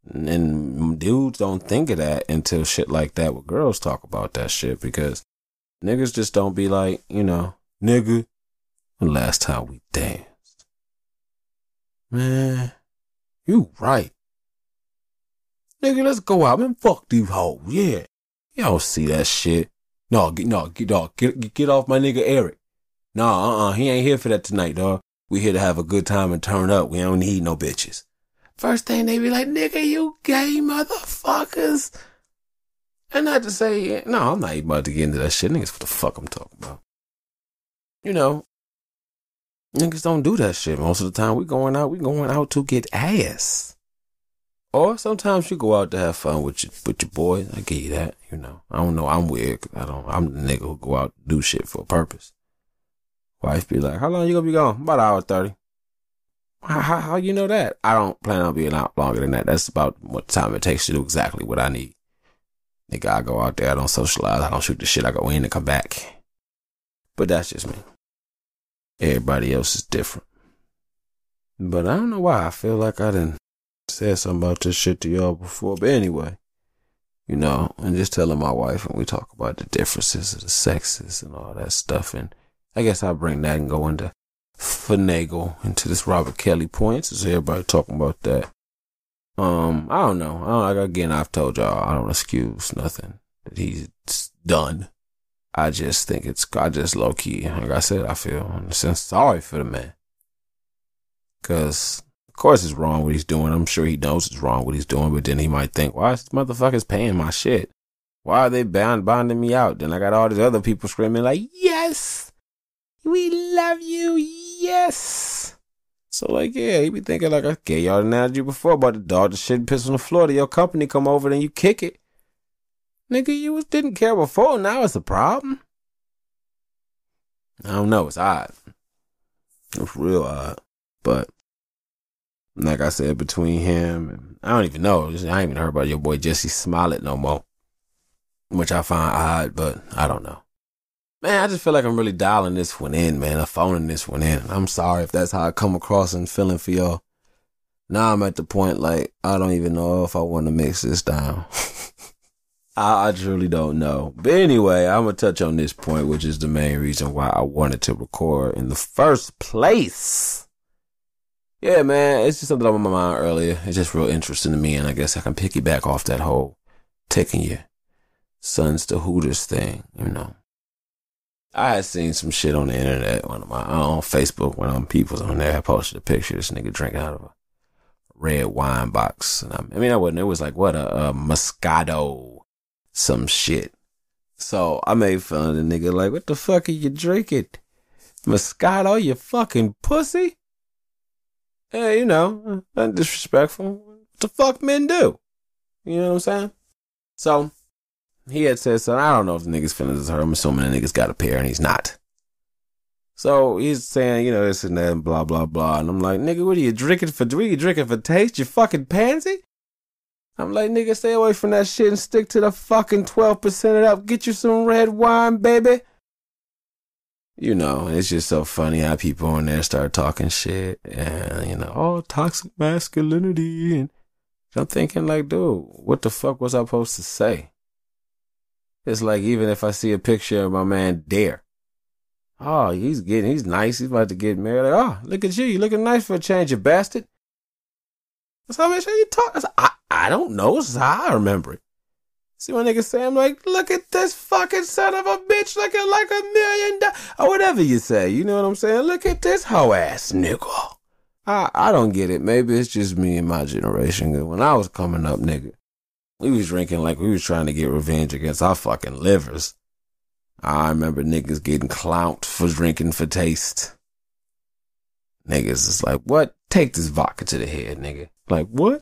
And dudes don't think of that until shit like that with girls talk about that shit because niggas just don't be like, you know, nigga, the last time we danced. Man, you right. Nigga, let's go out, man. Fuck these hoes. Yeah. Y'all see that shit. No, get, no, get, dog, get, get off my nigga Eric. Nah, uh-uh, he ain't here for that tonight, dog. We here to have a good time and turn up. We don't need no bitches. First thing they be like, nigga, you gay motherfuckers. And not to say, no, I'm not even about to get into that shit. Niggas, what the fuck I'm talking about. You know, niggas don't do that shit. Most of the time we going out, we going out to get ass. Or sometimes you go out to have fun with your with your boys. I give you that. You know, I don't know. I'm weird. I don't. I'm the nigga who go out do shit for a purpose. Wife be like, "How long you gonna be gone? About an hour thirty. How, how how you know that? I don't plan on being out longer than that. That's about what time it takes to do exactly what I need. Nigga, I go out there. I don't socialize. I don't shoot the shit. I go in and come back. But that's just me. Everybody else is different. But I don't know why. I feel like I didn't said something about this shit to y'all before. But anyway, you know, and just telling my wife and we talk about the differences of the sexes and all that stuff. And I guess I'll bring that and go into finagle into this Robert Kelly points. Is everybody talking about that? Um, I don't know. I don't, again, I've told y'all I don't excuse nothing that he's done. I just think it's, I just low key, like I said, I feel in a sense sorry for the man. Cause course it's wrong what he's doing. I'm sure he knows it's wrong what he's doing, but then he might think, why is motherfuckers paying my shit? Why are they bound bonding me out? Then I got all these other people screaming like, yes, we love you, yes. So like, yeah, he be thinking like, I gave y'all the analogy before about the dog that shit piss on the floor. To your company come over, then you kick it. Nigga, you didn't care before. Now it's a problem. I don't know. It's odd. It's real odd. But like I said, between him I don't even know. I ain't even heard about your boy Jesse Smollett no more, which I find odd, but I don't know. Man, I just feel like I'm really dialing this one in, man. I'm phoning this one in. I'm sorry if that's how I come across and feeling for y'all. Now I'm at the point like I don't even know if I want to mix this down. I, I truly don't know. But anyway, I'm gonna touch on this point, which is the main reason why I wanted to record in the first place yeah, man, it's just something on my mind earlier. It's just real interesting to me, and I guess I can piggyback off that whole taking your sons to Hooters thing, you know. I had seen some shit on the internet, of my uh, on Facebook, of them people's on there had posted a picture of this nigga drinking out of a red wine box. And I, I mean, I wasn't, it was like, what, a, a Moscato, some shit. So I made fun of the nigga, like, what the fuck are you drinking? Moscato, you fucking pussy? Yeah, you know, not disrespectful. What the fuck men do? You know what I'm saying? So he had said something. I don't know if the nigga's feelings is hurt. I'm assuming the nigga's got a pair and he's not. So he's saying, you know, this and that and blah, blah, blah. And I'm like, nigga, what are you drinking for? What are you drinking for taste? You fucking pansy? I'm like, nigga, stay away from that shit and stick to the fucking 12% it up. Get you some red wine, baby you know, it's just so funny how people on there start talking shit and, you know, oh, toxic masculinity. And I'm thinking, like, dude, what the fuck was I supposed to say? It's like, even if I see a picture of my man Dare, Oh, he's getting, he's nice. He's about to get married. Like, oh, look at you. You looking nice for a change, you bastard. That's how much you talk. I, I, I don't know. This is how I remember it. See what niggas say? I'm like, look at this fucking son of a bitch looking like a million dollars. Or whatever you say. You know what I'm saying? Look at this hoe ass nigga. I, I don't get it. Maybe it's just me and my generation. When I was coming up, nigga, we was drinking like we was trying to get revenge against our fucking livers. I remember niggas getting clout for drinking for taste. Niggas is like, what? Take this vodka to the head, nigga. Like, what?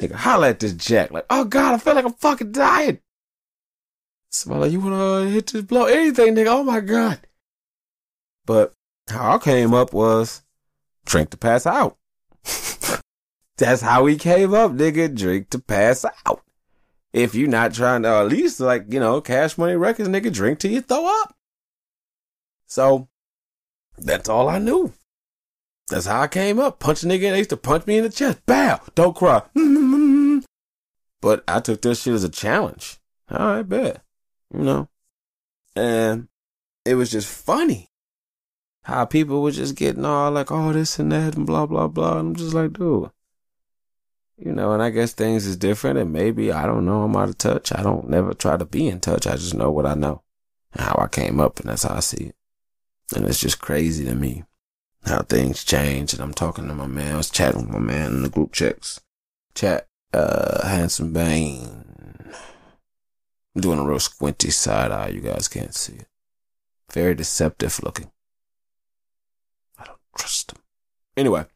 Nigga, holla at this jack. Like, oh God, I feel like I'm fucking dying. Smell like, you wanna hit this blow? Anything, nigga. Oh my God. But how I came up was drink to pass out. That's how we came up, nigga. Drink to pass out. If you're not trying to, at least like, you know, cash money records, nigga, drink till you throw up. So that's all I knew. That's how I came up. Punch a nigga. They used to punch me in the chest. Bow. Don't cry. But I took this shit as a challenge. All right, bet. You know. And it was just funny how people were just getting all like, oh, this and that and blah, blah, blah. And I'm just like, dude. You know, and I guess things is different and maybe, I don't know, I'm out of touch. I don't never try to be in touch. I just know what I know and how I came up and that's how I see it. And it's just crazy to me how things change. And I'm talking to my man. I was chatting with my man in the group checks. Chat, uh, Handsome Bane. I'm doing a real squinty side eye. You guys can't see it. Very deceptive looking. I don't trust him. Anyway.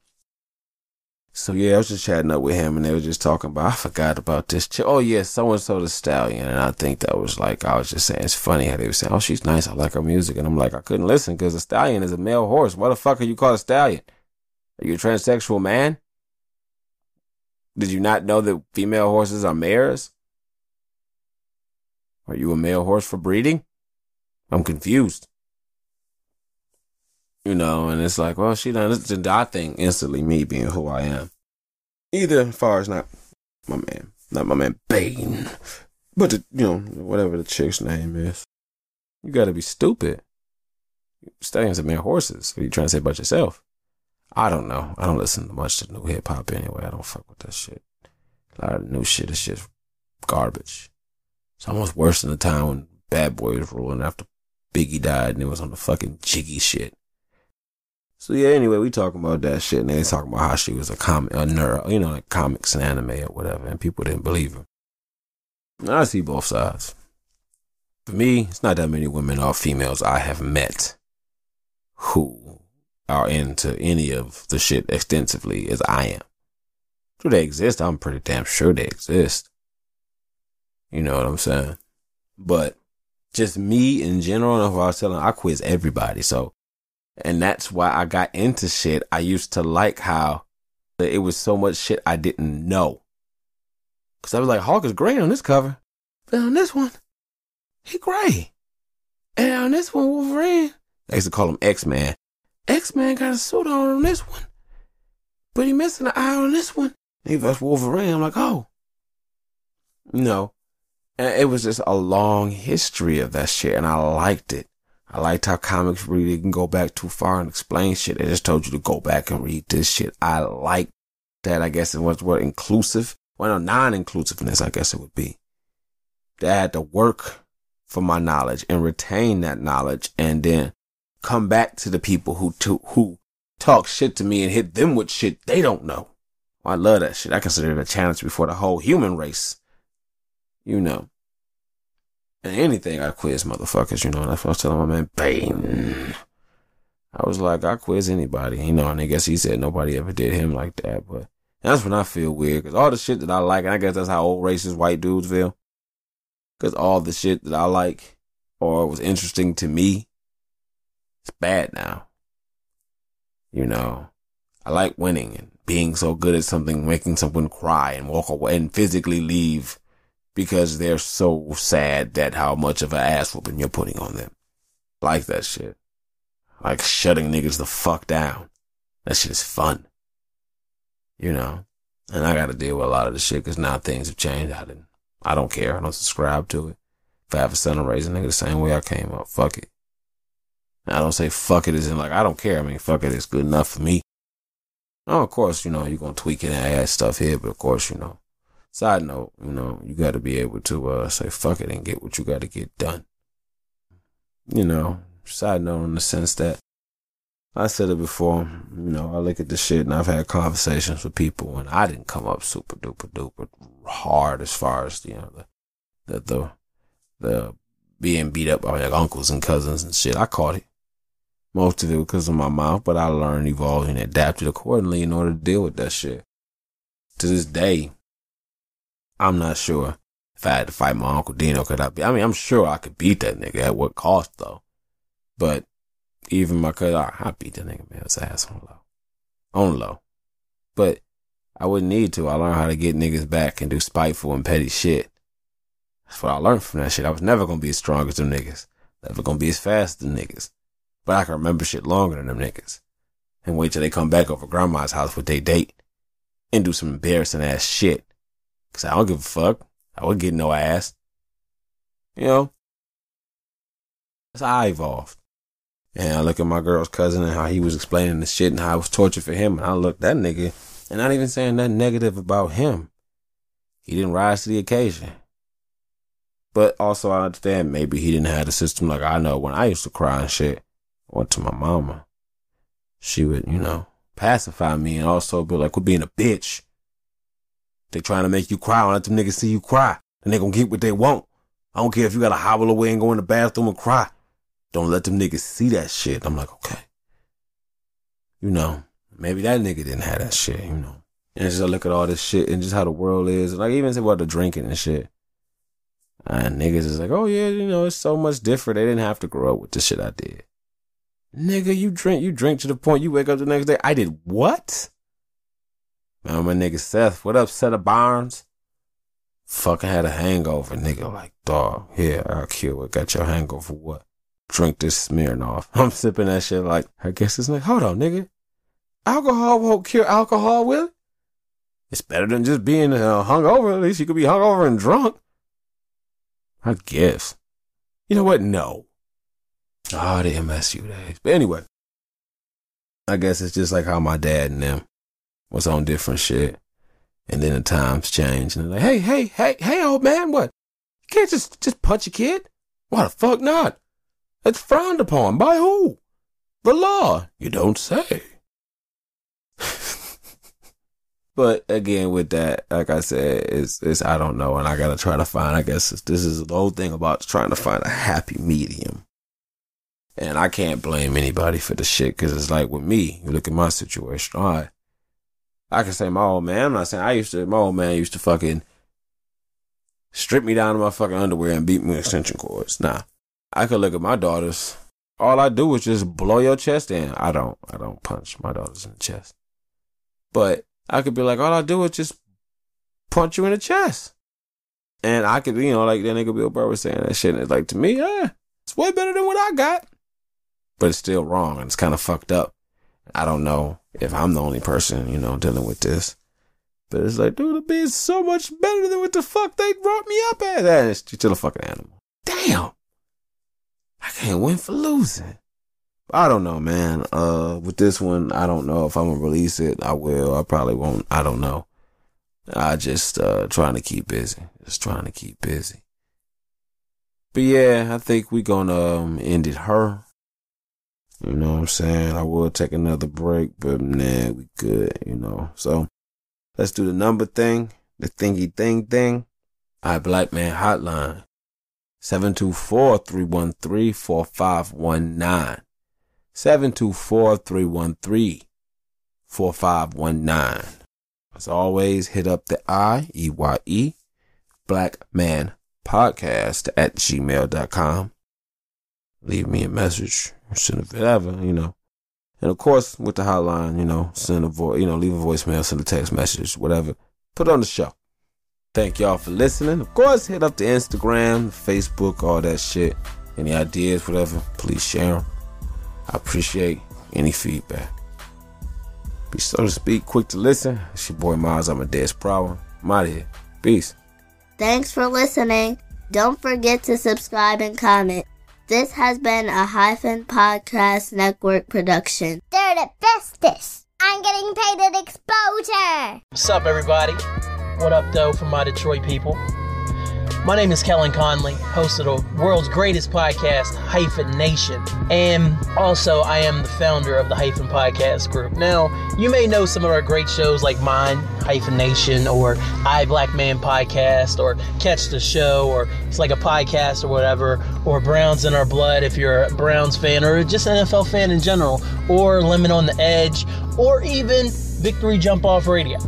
So yeah, I was just chatting up with him and they were just talking about, I forgot about this. Oh yeah, someone saw the stallion. And I think that was like, I was just saying, it's funny how they were saying, oh, she's nice. I like her music. And I'm like, I couldn't listen because a stallion is a male horse. What the fuck are you called a stallion? Are you a transsexual man? Did you not know that female horses are mares? Are you a male horse for breeding? I'm confused. You know, and it's like, well, she done. I think instantly me being who I am. Either far as not my man, not my man Bane, but the, you know, whatever the chick's name is. You gotta be stupid. Stallions are mere horses. What are you trying to say about yourself? I don't know. I don't listen to much to new hip hop anyway. I don't fuck with that shit. A lot of new shit is just garbage. It's almost worse than the time when Bad Boy was ruling after Biggie died and it was on the fucking jiggy shit. So yeah, anyway, we talking about that shit, and they talking about how she was a comic, a nerd, you know, like comics and anime or whatever, and people didn't believe her. I see both sides. For me, it's not that many women or females I have met who are into any of the shit extensively as I am. Do they exist? I'm pretty damn sure they exist. You know what I'm saying? But just me in general, if I was telling, I quiz everybody. So and that's why I got into shit. I used to like how it was so much shit I didn't know. Cause I was like, Hulk is gray on this cover. But on this one, he gray. And on this one, Wolverine, I used to call him X-Man. X-Man got a suit on on this one. But he missing an eye on this one. He was Wolverine. I'm like, oh. No. And it was just a long history of that shit. And I liked it. I liked how comics really can go back too far and explain shit. They just told you to go back and read this shit. I like that. I guess it was what inclusive. Well, no, non-inclusiveness, I guess it would be. They had to work for my knowledge and retain that knowledge and then come back to the people who, to, who talk shit to me and hit them with shit they don't know. Well, I love that shit. I consider it a challenge before the whole human race. You know anything I quiz motherfuckers, you know, what I was telling my man Bane. I was like, I quiz anybody, you know, and I guess he said nobody ever did him like that, but that's when I feel weird, cause all the shit that I like, and I guess that's how old racist white dudes feel, cause all the shit that I like, or was interesting to me, it's bad now. You know, I like winning and being so good at something, making someone cry and walk away and physically leave because they're so sad that how much of an ass whooping you're putting on them. Like that shit. Like shutting niggas the fuck down. That shit is fun. You know? And I gotta deal with a lot of the shit because now things have changed. I didn't, I don't care. I don't subscribe to it. If I have a son raise a nigga the same way I came up, fuck it. I don't say fuck it isn't like I don't care. I mean, fuck it is good enough for me. Oh, of course, you know, you're gonna tweak it and add stuff here, but of course, you know, side note, you know, you gotta be able to uh say fuck it and get what you gotta get done. You know, side note in the sense that I said it before, you know, I look at the shit and I've had conversations with people and I didn't come up super duper duper hard as far as, you know, the the the, the being beat up by like uncles and cousins and shit. I caught it. Most of it because of my mouth, but I learned, evolved, and adapted accordingly in order to deal with that shit. To this day, I'm not sure if I had to fight my uncle Dino, could I be? I mean, I'm sure I could beat that nigga at what cost though. But even my cousin, I, I beat that nigga man, his ass on low, on low. But I wouldn't need to. I learned how to get niggas back and do spiteful and petty shit. That's what I learned from that shit. I was never gonna be as strong as them niggas. Never gonna be as fast as them niggas. But I can remember shit longer than them niggas. And wait till they come back over grandma's house with their date and do some embarrassing ass shit. Cause I don't give a fuck. I wouldn't get no ass. You know? That's how I evolved. And I look at my girl's cousin and how he was explaining the shit and how it was torture for him. And I look that nigga and not even saying nothing negative about him. He didn't rise to the occasion. But also I understand maybe he didn't have the system like I know when I used to cry and shit. I went to my mama. She would, you know, pacify me and also be like, quit being a bitch. They trying to make you cry. Don't let them niggas see you cry. And they gonna get what they want. I don't care if you gotta hobble away and go in the bathroom and cry. Don't let them niggas see that shit. I'm like, okay. You know, maybe that nigga didn't have that shit, you know. And just look at all this shit and just how the world is. And Like even say about the drinking and shit. And niggas is like, oh yeah, you know, it's so much different. They didn't have to grow up with the shit I did. Nigga, you drink, you drink to the point you wake up the next day. I did what? Man, my nigga Seth, what up, Seth of Barnes? Fucking had a hangover, nigga. Like, dog, here, I'll kill it. Got your hangover what? Drink this Smirnoff. I'm sipping that shit like, I guess it's like, hold on, nigga. Alcohol won't cure alcohol, will it? It's better than just being uh, hungover. At least you could be hungover and drunk. I guess. You know what? No. Ah, oh, the MSU days. But anyway, I guess it's just like how my dad and them was on different shit. And then the times change and they're like, hey, hey, hey, hey, old man, what? You can't just, just punch a kid? Why the fuck not? It's frowned upon. By who? The law. You don't say. but again, with that, like I said, it's, it's, I don't know. And I got to try to find, I guess this is the whole thing about trying to find a happy medium. And I can't blame anybody for the shit because it's like with me, you look at my situation. All right. I can say my old man. I'm not saying I used to, my old man used to fucking strip me down to my fucking underwear and beat me with extension cords. Nah. I could look at my daughters. All I do is just blow your chest in. I don't, I don't punch my daughters in the chest. But I could be like, all I do is just punch you in the chest. And I could, you know, like that nigga Bill Burr was saying that shit. And it's like, to me, yeah, it's way better than what I got but it's still wrong and it's kind of fucked up. I don't know if I'm the only person, you know, dealing with this. But it's like, dude, it'd be so much better than what the fuck they brought me up as. And it's still a fucking animal. Damn. I can't win for losing. I don't know, man. Uh, with this one, I don't know if I'm gonna release it. I will. I probably won't. I don't know. I just uh trying to keep busy. Just trying to keep busy. But yeah, I think we gonna um, end it her. You know what I'm saying? I will take another break, but nah, we good, you know. So let's do the number thing, the thingy thing thing. I Black Man Hotline. 724-313-4519. 724-313-4519. As always, hit up the I-E-Y-E Black Man Podcast at gmail.com. Leave me a message send a whatever, you know. And of course, with the hotline, you know, send a voice, you know, leave a voicemail, send a text message, whatever. Put on the show. Thank y'all for listening. Of course, hit up the Instagram, Facebook, all that shit. Any ideas, whatever, please share them. I appreciate any feedback. Be so to speak, quick to listen. It's your boy Miles. I'm a dead problem. I'm out of here. Peace. Thanks for listening. Don't forget to subscribe and comment. This has been a Hyphen Podcast Network production. They're the bestest. I'm getting paid at exposure. What's up, everybody? What up, though, from my Detroit people? My name is Kellen Conley, host of the world's greatest podcast, Hyphen Nation. And also, I am the founder of the Hyphen Podcast Group. Now, you may know some of our great shows like mine, Hyphen Nation, or I Black Man Podcast, or Catch the Show, or it's like a podcast or whatever, or Browns in Our Blood if you're a Browns fan, or just an NFL fan in general, or Lemon on the Edge, or even Victory Jump Off Radio.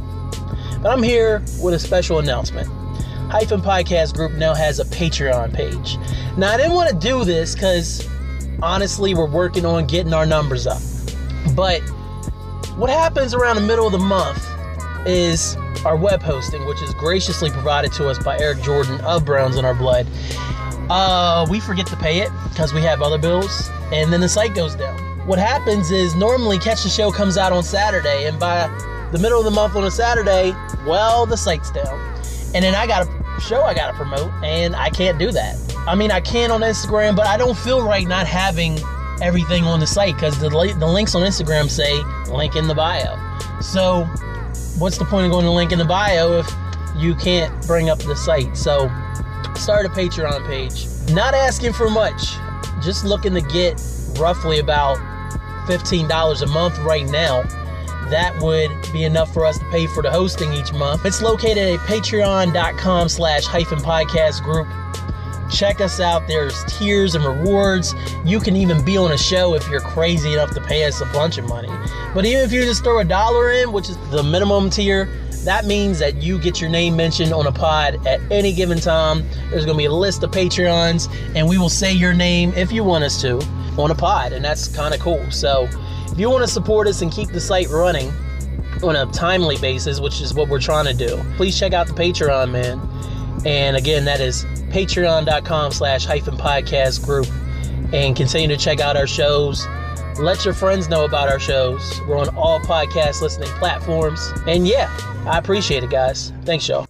But I'm here with a special announcement. Hyphen Podcast Group now has a Patreon page. Now, I didn't want to do this because honestly, we're working on getting our numbers up. But what happens around the middle of the month is our web hosting, which is graciously provided to us by Eric Jordan of Browns in Our Blood. Uh, we forget to pay it because we have other bills, and then the site goes down. What happens is normally Catch the Show comes out on Saturday, and by the middle of the month on a Saturday, well, the site's down and then I got a show I got to promote, and I can't do that. I mean, I can on Instagram, but I don't feel right not having everything on the site because the, the links on Instagram say link in the bio. So, what's the point of going to link in the bio if you can't bring up the site? So, start a Patreon page. Not asking for much, just looking to get roughly about $15 a month right now that would be enough for us to pay for the hosting each month. It's located at patreon.com slash hyphen podcast group. Check us out. There's tiers and rewards. You can even be on a show if you're crazy enough to pay us a bunch of money. But even if you just throw a dollar in, which is the minimum tier, that means that you get your name mentioned on a pod at any given time. There's going to be a list of Patreons, and we will say your name if you want us to on a pod, and that's kind of cool. So, if you want to support us and keep the site running on a timely basis, which is what we're trying to do, please check out the Patreon, man. And again, that is patreon.com slash hyphen podcast group. And continue to check out our shows. Let your friends know about our shows. We're on all podcast listening platforms. And yeah, I appreciate it, guys. Thanks, y'all.